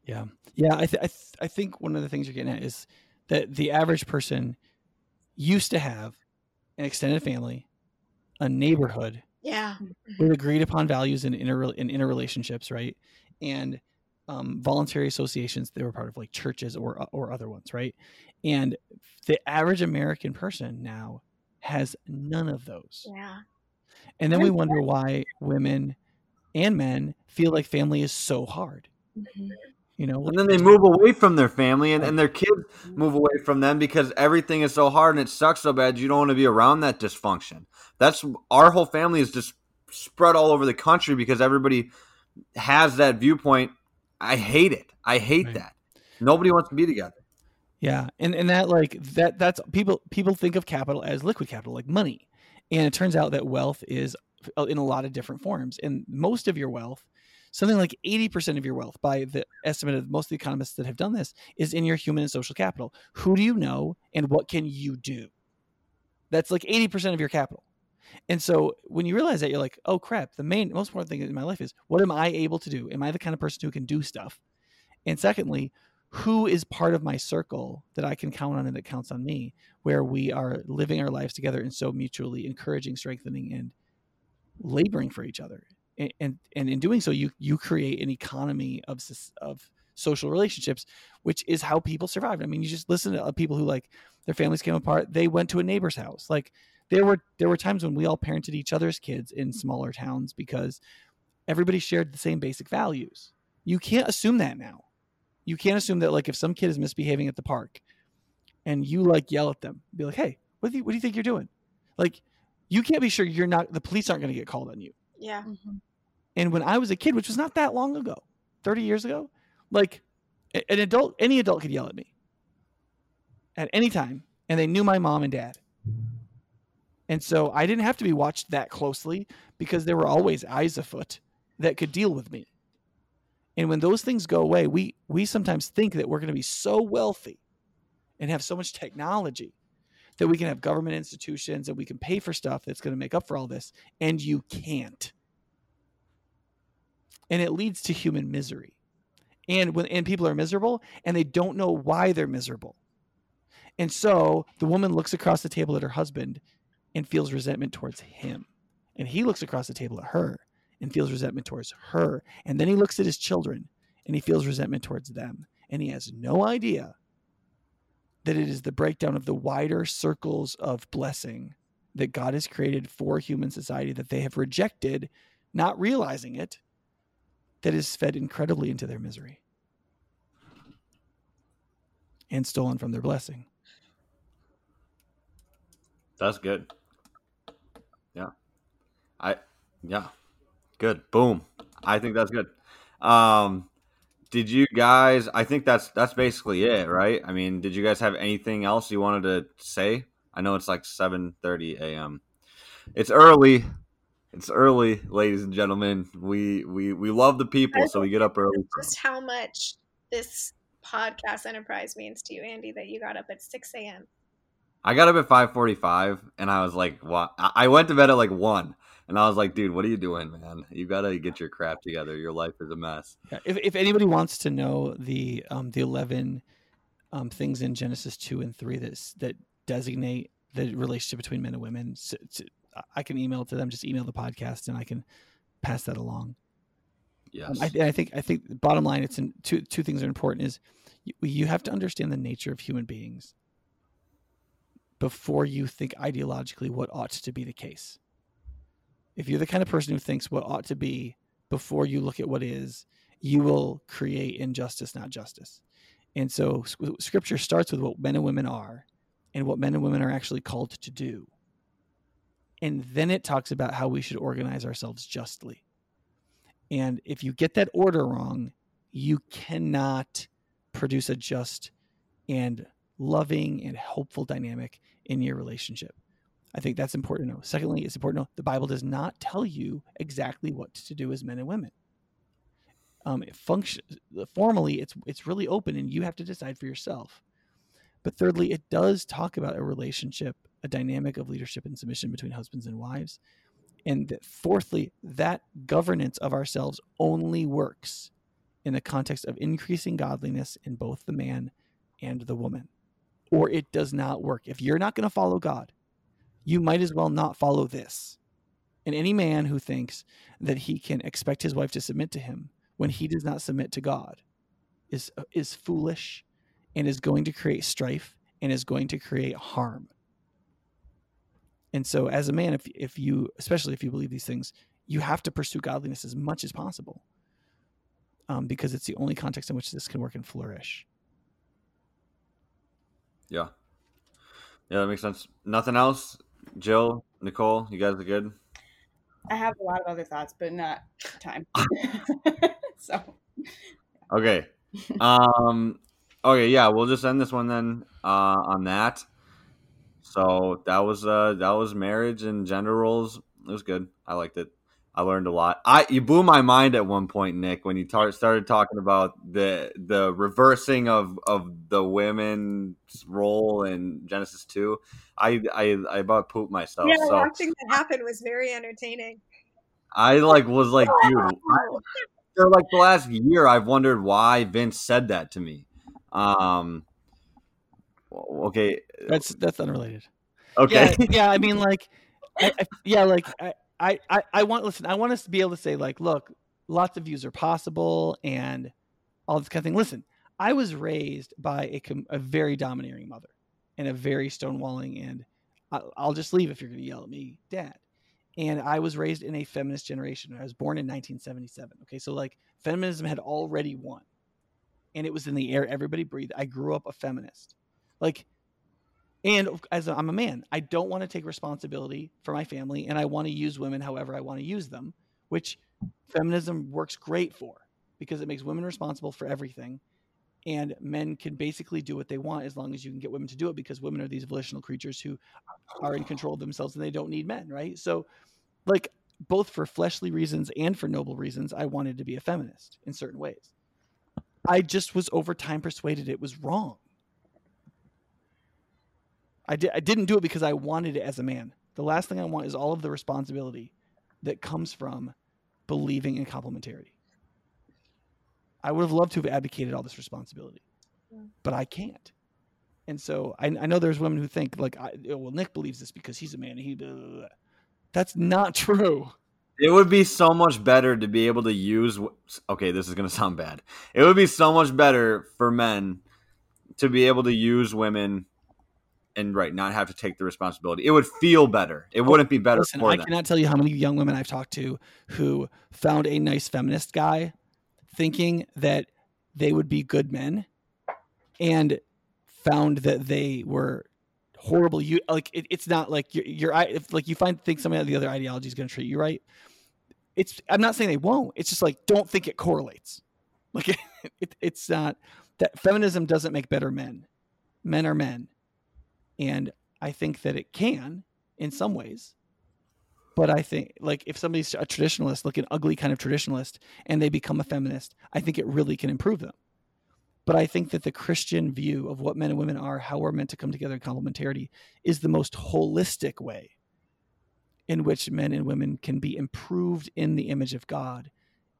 Yeah. Yeah. I, th- I, th- I think one of the things you're getting at is that the average person used to have an extended family, a neighborhood. Yeah. With agreed upon values in inter in interrelationships, right? And um, voluntary associations they were part of like churches or or other ones right and the average american person now has none of those yeah and then we wonder why women and men feel like family is so hard mm-hmm. you know and then they move away from their family and, and their kids move away from them because everything is so hard and it sucks so bad you don't want to be around that dysfunction that's our whole family is just spread all over the country because everybody has that viewpoint I hate it. I hate right. that. Nobody wants to be together. Yeah, and and that like that that's people people think of capital as liquid capital, like money, and it turns out that wealth is uh, in a lot of different forms, and most of your wealth, something like eighty percent of your wealth, by the estimate of most of the economists that have done this, is in your human and social capital. Who do you know, and what can you do? That's like eighty percent of your capital. And so when you realize that, you're like, oh crap, the main, most important thing in my life is what am I able to do? Am I the kind of person who can do stuff? And secondly, who is part of my circle that I can count on and that counts on me, where we are living our lives together and so mutually encouraging, strengthening, and laboring for each other. And, and, and in doing so, you you create an economy of of social relationships, which is how people survived. I mean, you just listen to uh, people who like their families came apart. They went to a neighbor's house. Like there were there were times when we all parented each other's kids in smaller towns because everybody shared the same basic values. You can't assume that now. You can't assume that like if some kid is misbehaving at the park and you like yell at them, be like, "Hey, what do you what do you think you're doing?" Like you can't be sure you're not the police aren't going to get called on you. Yeah. Mm-hmm. And when I was a kid, which was not that long ago, 30 years ago, like an adult any adult could yell at me at any time and they knew my mom and dad and so I didn't have to be watched that closely because there were always eyes afoot that could deal with me. And when those things go away, we we sometimes think that we're going to be so wealthy and have so much technology that we can have government institutions and we can pay for stuff that's going to make up for all this, and you can't. And it leads to human misery. And when and people are miserable and they don't know why they're miserable. And so the woman looks across the table at her husband and feels resentment towards him. And he looks across the table at her and feels resentment towards her. And then he looks at his children and he feels resentment towards them. And he has no idea that it is the breakdown of the wider circles of blessing that God has created for human society that they have rejected, not realizing it, that is fed incredibly into their misery and stolen from their blessing. That's good. Yeah. I yeah. Good. Boom. I think that's good. Um did you guys I think that's that's basically it, right? I mean, did you guys have anything else you wanted to say? I know it's like 7:30 a.m. It's early. It's early, ladies and gentlemen. We we we love the people, so we get up early. Just how much this podcast enterprise means to you, Andy, that you got up at 6 a.m. I got up at 5:45 and I was like, "What?" I went to bed at like 1 and I was like, "Dude, what are you doing, man? You got to get your crap together. Your life is a mess." Yeah, if if anybody wants to know the um the 11 um things in Genesis 2 and 3 that that designate the relationship between men and women, so, so I can email to them. Just email the podcast and I can pass that along. Yes. Um, I, I think I think bottom line, it's in two two things are important. Is you, you have to understand the nature of human beings before you think ideologically what ought to be the case. If you're the kind of person who thinks what ought to be before you look at what is, you will create injustice, not justice. And so scripture starts with what men and women are and what men and women are actually called to do. And then it talks about how we should organize ourselves justly. And if you get that order wrong, you cannot produce a just and loving and helpful dynamic in your relationship. I think that's important to know. Secondly, it's important to know the Bible does not tell you exactly what to do as men and women. Um, it function formally, it's it's really open, and you have to decide for yourself. But thirdly, it does talk about a relationship, a dynamic of leadership and submission between husbands and wives. And that fourthly, that governance of ourselves only works in the context of increasing godliness in both the man and the woman, or it does not work. If you're not going to follow God, you might as well not follow this. And any man who thinks that he can expect his wife to submit to him when he does not submit to God is is foolish and is going to create strife and is going to create harm. And so as a man if if you especially if you believe these things, you have to pursue godliness as much as possible. Um, because it's the only context in which this can work and flourish. Yeah. Yeah, that makes sense. Nothing else? Jill, Nicole, you guys are good? I have a lot of other thoughts, but not time. [laughs] [laughs] so Okay. Um okay, yeah, we'll just end this one then uh on that. So that was uh that was marriage and gender roles. It was good. I liked it. I learned a lot. I you blew my mind at one point, Nick, when you tar- started talking about the the reversing of of the women's role in Genesis two. I I, I about pooped myself. Yeah, so watching that happen was very entertaining. I like was like, dude, [laughs] for like the last year, I've wondered why Vince said that to me. Um, okay, That's that's unrelated. okay, Yeah, yeah. I mean, like, I, I, yeah, like I, I, I, I want listen. I want us to be able to say, like, look, lots of views are possible, and all this kind of thing. Listen, I was raised by a a very domineering mother and a very stonewalling, and I, I'll just leave if you're going to yell at me, dad. And I was raised in a feminist generation. I was born in 1977. Okay, so like feminism had already won, and it was in the air. Everybody breathed. I grew up a feminist, like and as I'm a man, I don't want to take responsibility for my family and I want to use women however I want to use them, which feminism works great for because it makes women responsible for everything. And men can basically do what they want as long as you can get women to do it because women are these volitional creatures who are in control of themselves and they don't need men, right? So, like, both for fleshly reasons and for noble reasons, I wanted to be a feminist in certain ways. I just was over time persuaded it was wrong. I did. I didn't do it because I wanted it as a man. The last thing I want is all of the responsibility that comes from believing in complementarity. I would have loved to have advocated all this responsibility, Yeah. but I can't. And so I, I know there's women who think like, I, oh, well, Nick believes this because he's a man. And he, blah, blah, blah. that's not [laughs] true. It would be so much better to be able to use. Okay, this is going to sound bad. It would be so much better for men to be able to use women and right not have to take the responsibility. It would feel better. It wouldn't be better Listen, I them. cannot tell you how many young women I've talked to who found a nice feminist guy thinking that they would be good men and found that they were horrible you like it, it's not like you're, you're if like you find think some of the other ideology is going to treat you right it's i'm not saying they won't it's just like don't think it correlates like [laughs] it, it's not that feminism doesn't make better men men are men and i think that it can in some ways but i think like if somebody's a traditionalist like an ugly kind of traditionalist and they become a feminist i think it really can improve them but I think that the Christian view of what men and women are, how we're meant to come together in complementarity, is the most holistic way in which men and women can be improved in the image of God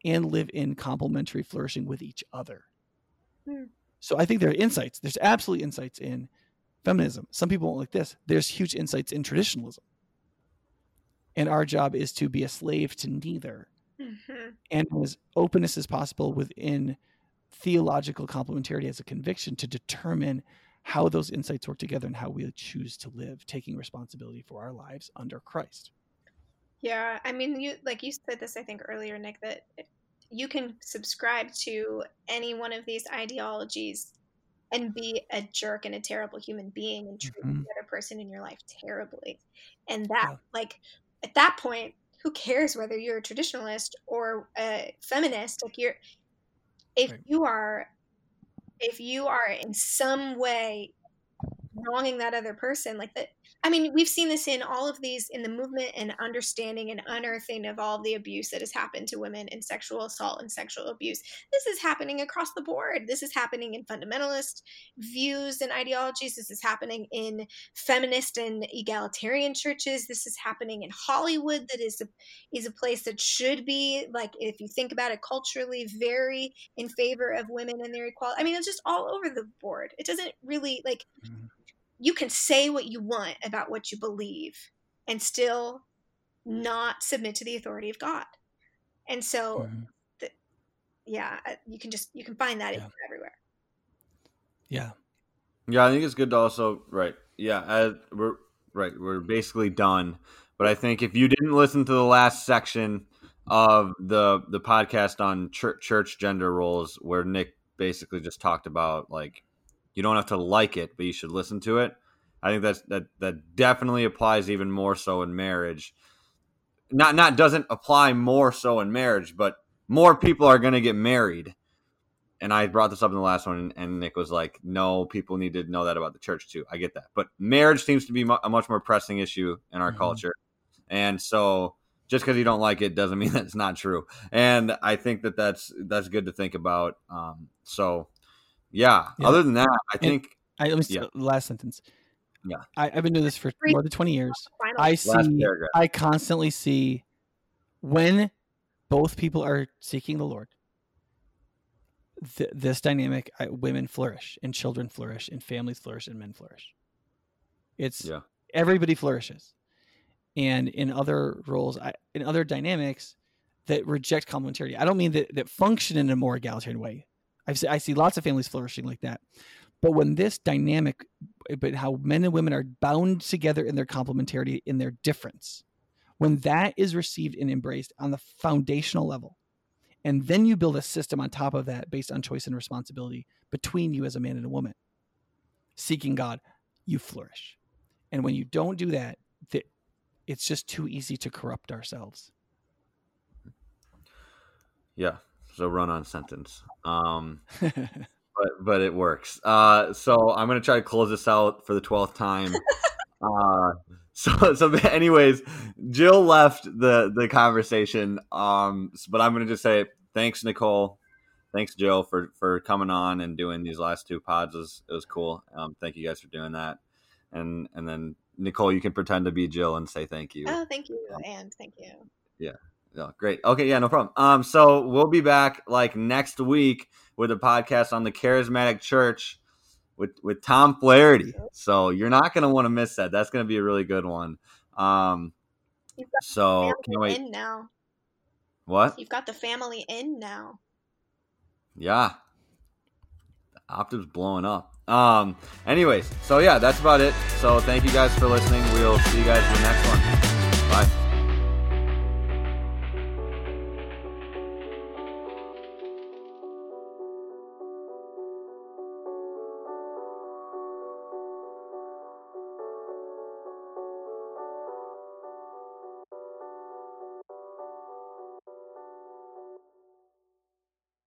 and live in complementary flourishing with each other. Hmm. So I think there are insights. There's absolutely insights in feminism. Some people won't like this. There's huge insights in traditionalism. And our job is to be a slave to neither Mhm. and as openness as possible within theological complementarity as a conviction to determine how those insights work together and how we choose to live, taking responsibility for our lives under Christ. Yeah, I mean, you like you said this, I think earlier, Nick, that you can subscribe to any one of these ideologies and be a jerk and a terrible human being and treat Mhm. the other person in your life terribly. And that, Yeah. like, at that point, who cares whether you're a traditionalist or a feminist? Like, you're, if Right. you are, if you are in some way wronging that other person like that i mean we've seen this in all of these in the movement and understanding and unearthing of all the abuse that has happened to women in sexual assault and sexual abuse. This is happening across the board. This is happening in fundamentalist views and ideologies. This is happening in feminist and egalitarian churches. This is happening in hollywood that is a is a place that should be like if you think about it culturally very in favor of women and their equality. I mean it's just all over the board. It doesn't really like Mhm. You can say what you want about what you believe and still not submit to the authority of God. And so, Mhm. yeah, uh, you can just you can find that Yeah. everywhere. Yeah. Yeah, I think it's good to also right. Yeah, as we're right. We're basically done. But I think if you didn't listen to the last section of the the podcast on church, church gender roles, where Nick basically just talked about like you don't have to like it, but you should listen to it. I think that's that that definitely applies even more so in marriage. Not not doesn't apply more so in marriage, but more people are going to get married and I brought this up in the last one, and Nick was like, "No, people need to know that about the church too." I get that, but marriage seems to be a much more pressing issue in our Mhm. culture, and so just because you don't like it doesn't [laughs] mean that it's not true. And I think that that's that's good to think about. Um, so, yeah. Yeah. Other than that, I And- think I, let me see, Yeah. last sentence. Yeah. I, I've been doing this for more than 20 years. I see. I constantly see when both people are seeking the Lord, th- this dynamic, I, women flourish and children flourish and families flourish and men flourish. It's Yeah. everybody flourishes. And in other roles, I, in other dynamics that reject complementarity, I don't mean that, that function in a more egalitarian way. I've, I see lots of families flourishing like that. But when this dynamic, eh, but how men and women are bound together in their complementarity, in their difference, when that is received and embraced on the foundational level, and then you build a system on top of that based on choice and responsibility between you as a man and a woman, seeking God, you flourish. And when you don't do that, th- it's just too easy to corrupt ourselves. yeah. So run on sentence. Um, [laughs] but but it works. Uh, so I'm gonna try to close this out for the twelfth time. [laughs] uh, [laughs] so so anyways, Jill left the the conversation. Um, but I'm gonna just say thanks, Nicole. Thanks, Jill, for for coming on and doing these last two pods. It was, it was cool. Um, thank you guys for doing that. and and then Nicole, you can pretend to be Jill and say thank you. Oh, thank you, and thank you. Yeah. Yeah, great. Okay, yeah, no problem. Um, so we'll be back like next week with a podcast on the charismatic church with with Tom Flaherty. So you're not gonna want to miss that. That's gonna be a really good one. Um, so can't wait. in now. What? You've got the family in now. Yeah. The Optive's blowing up. Um, anyways, so yeah, that's about it. So thank you guys for listening. We'll see you guys in the next one.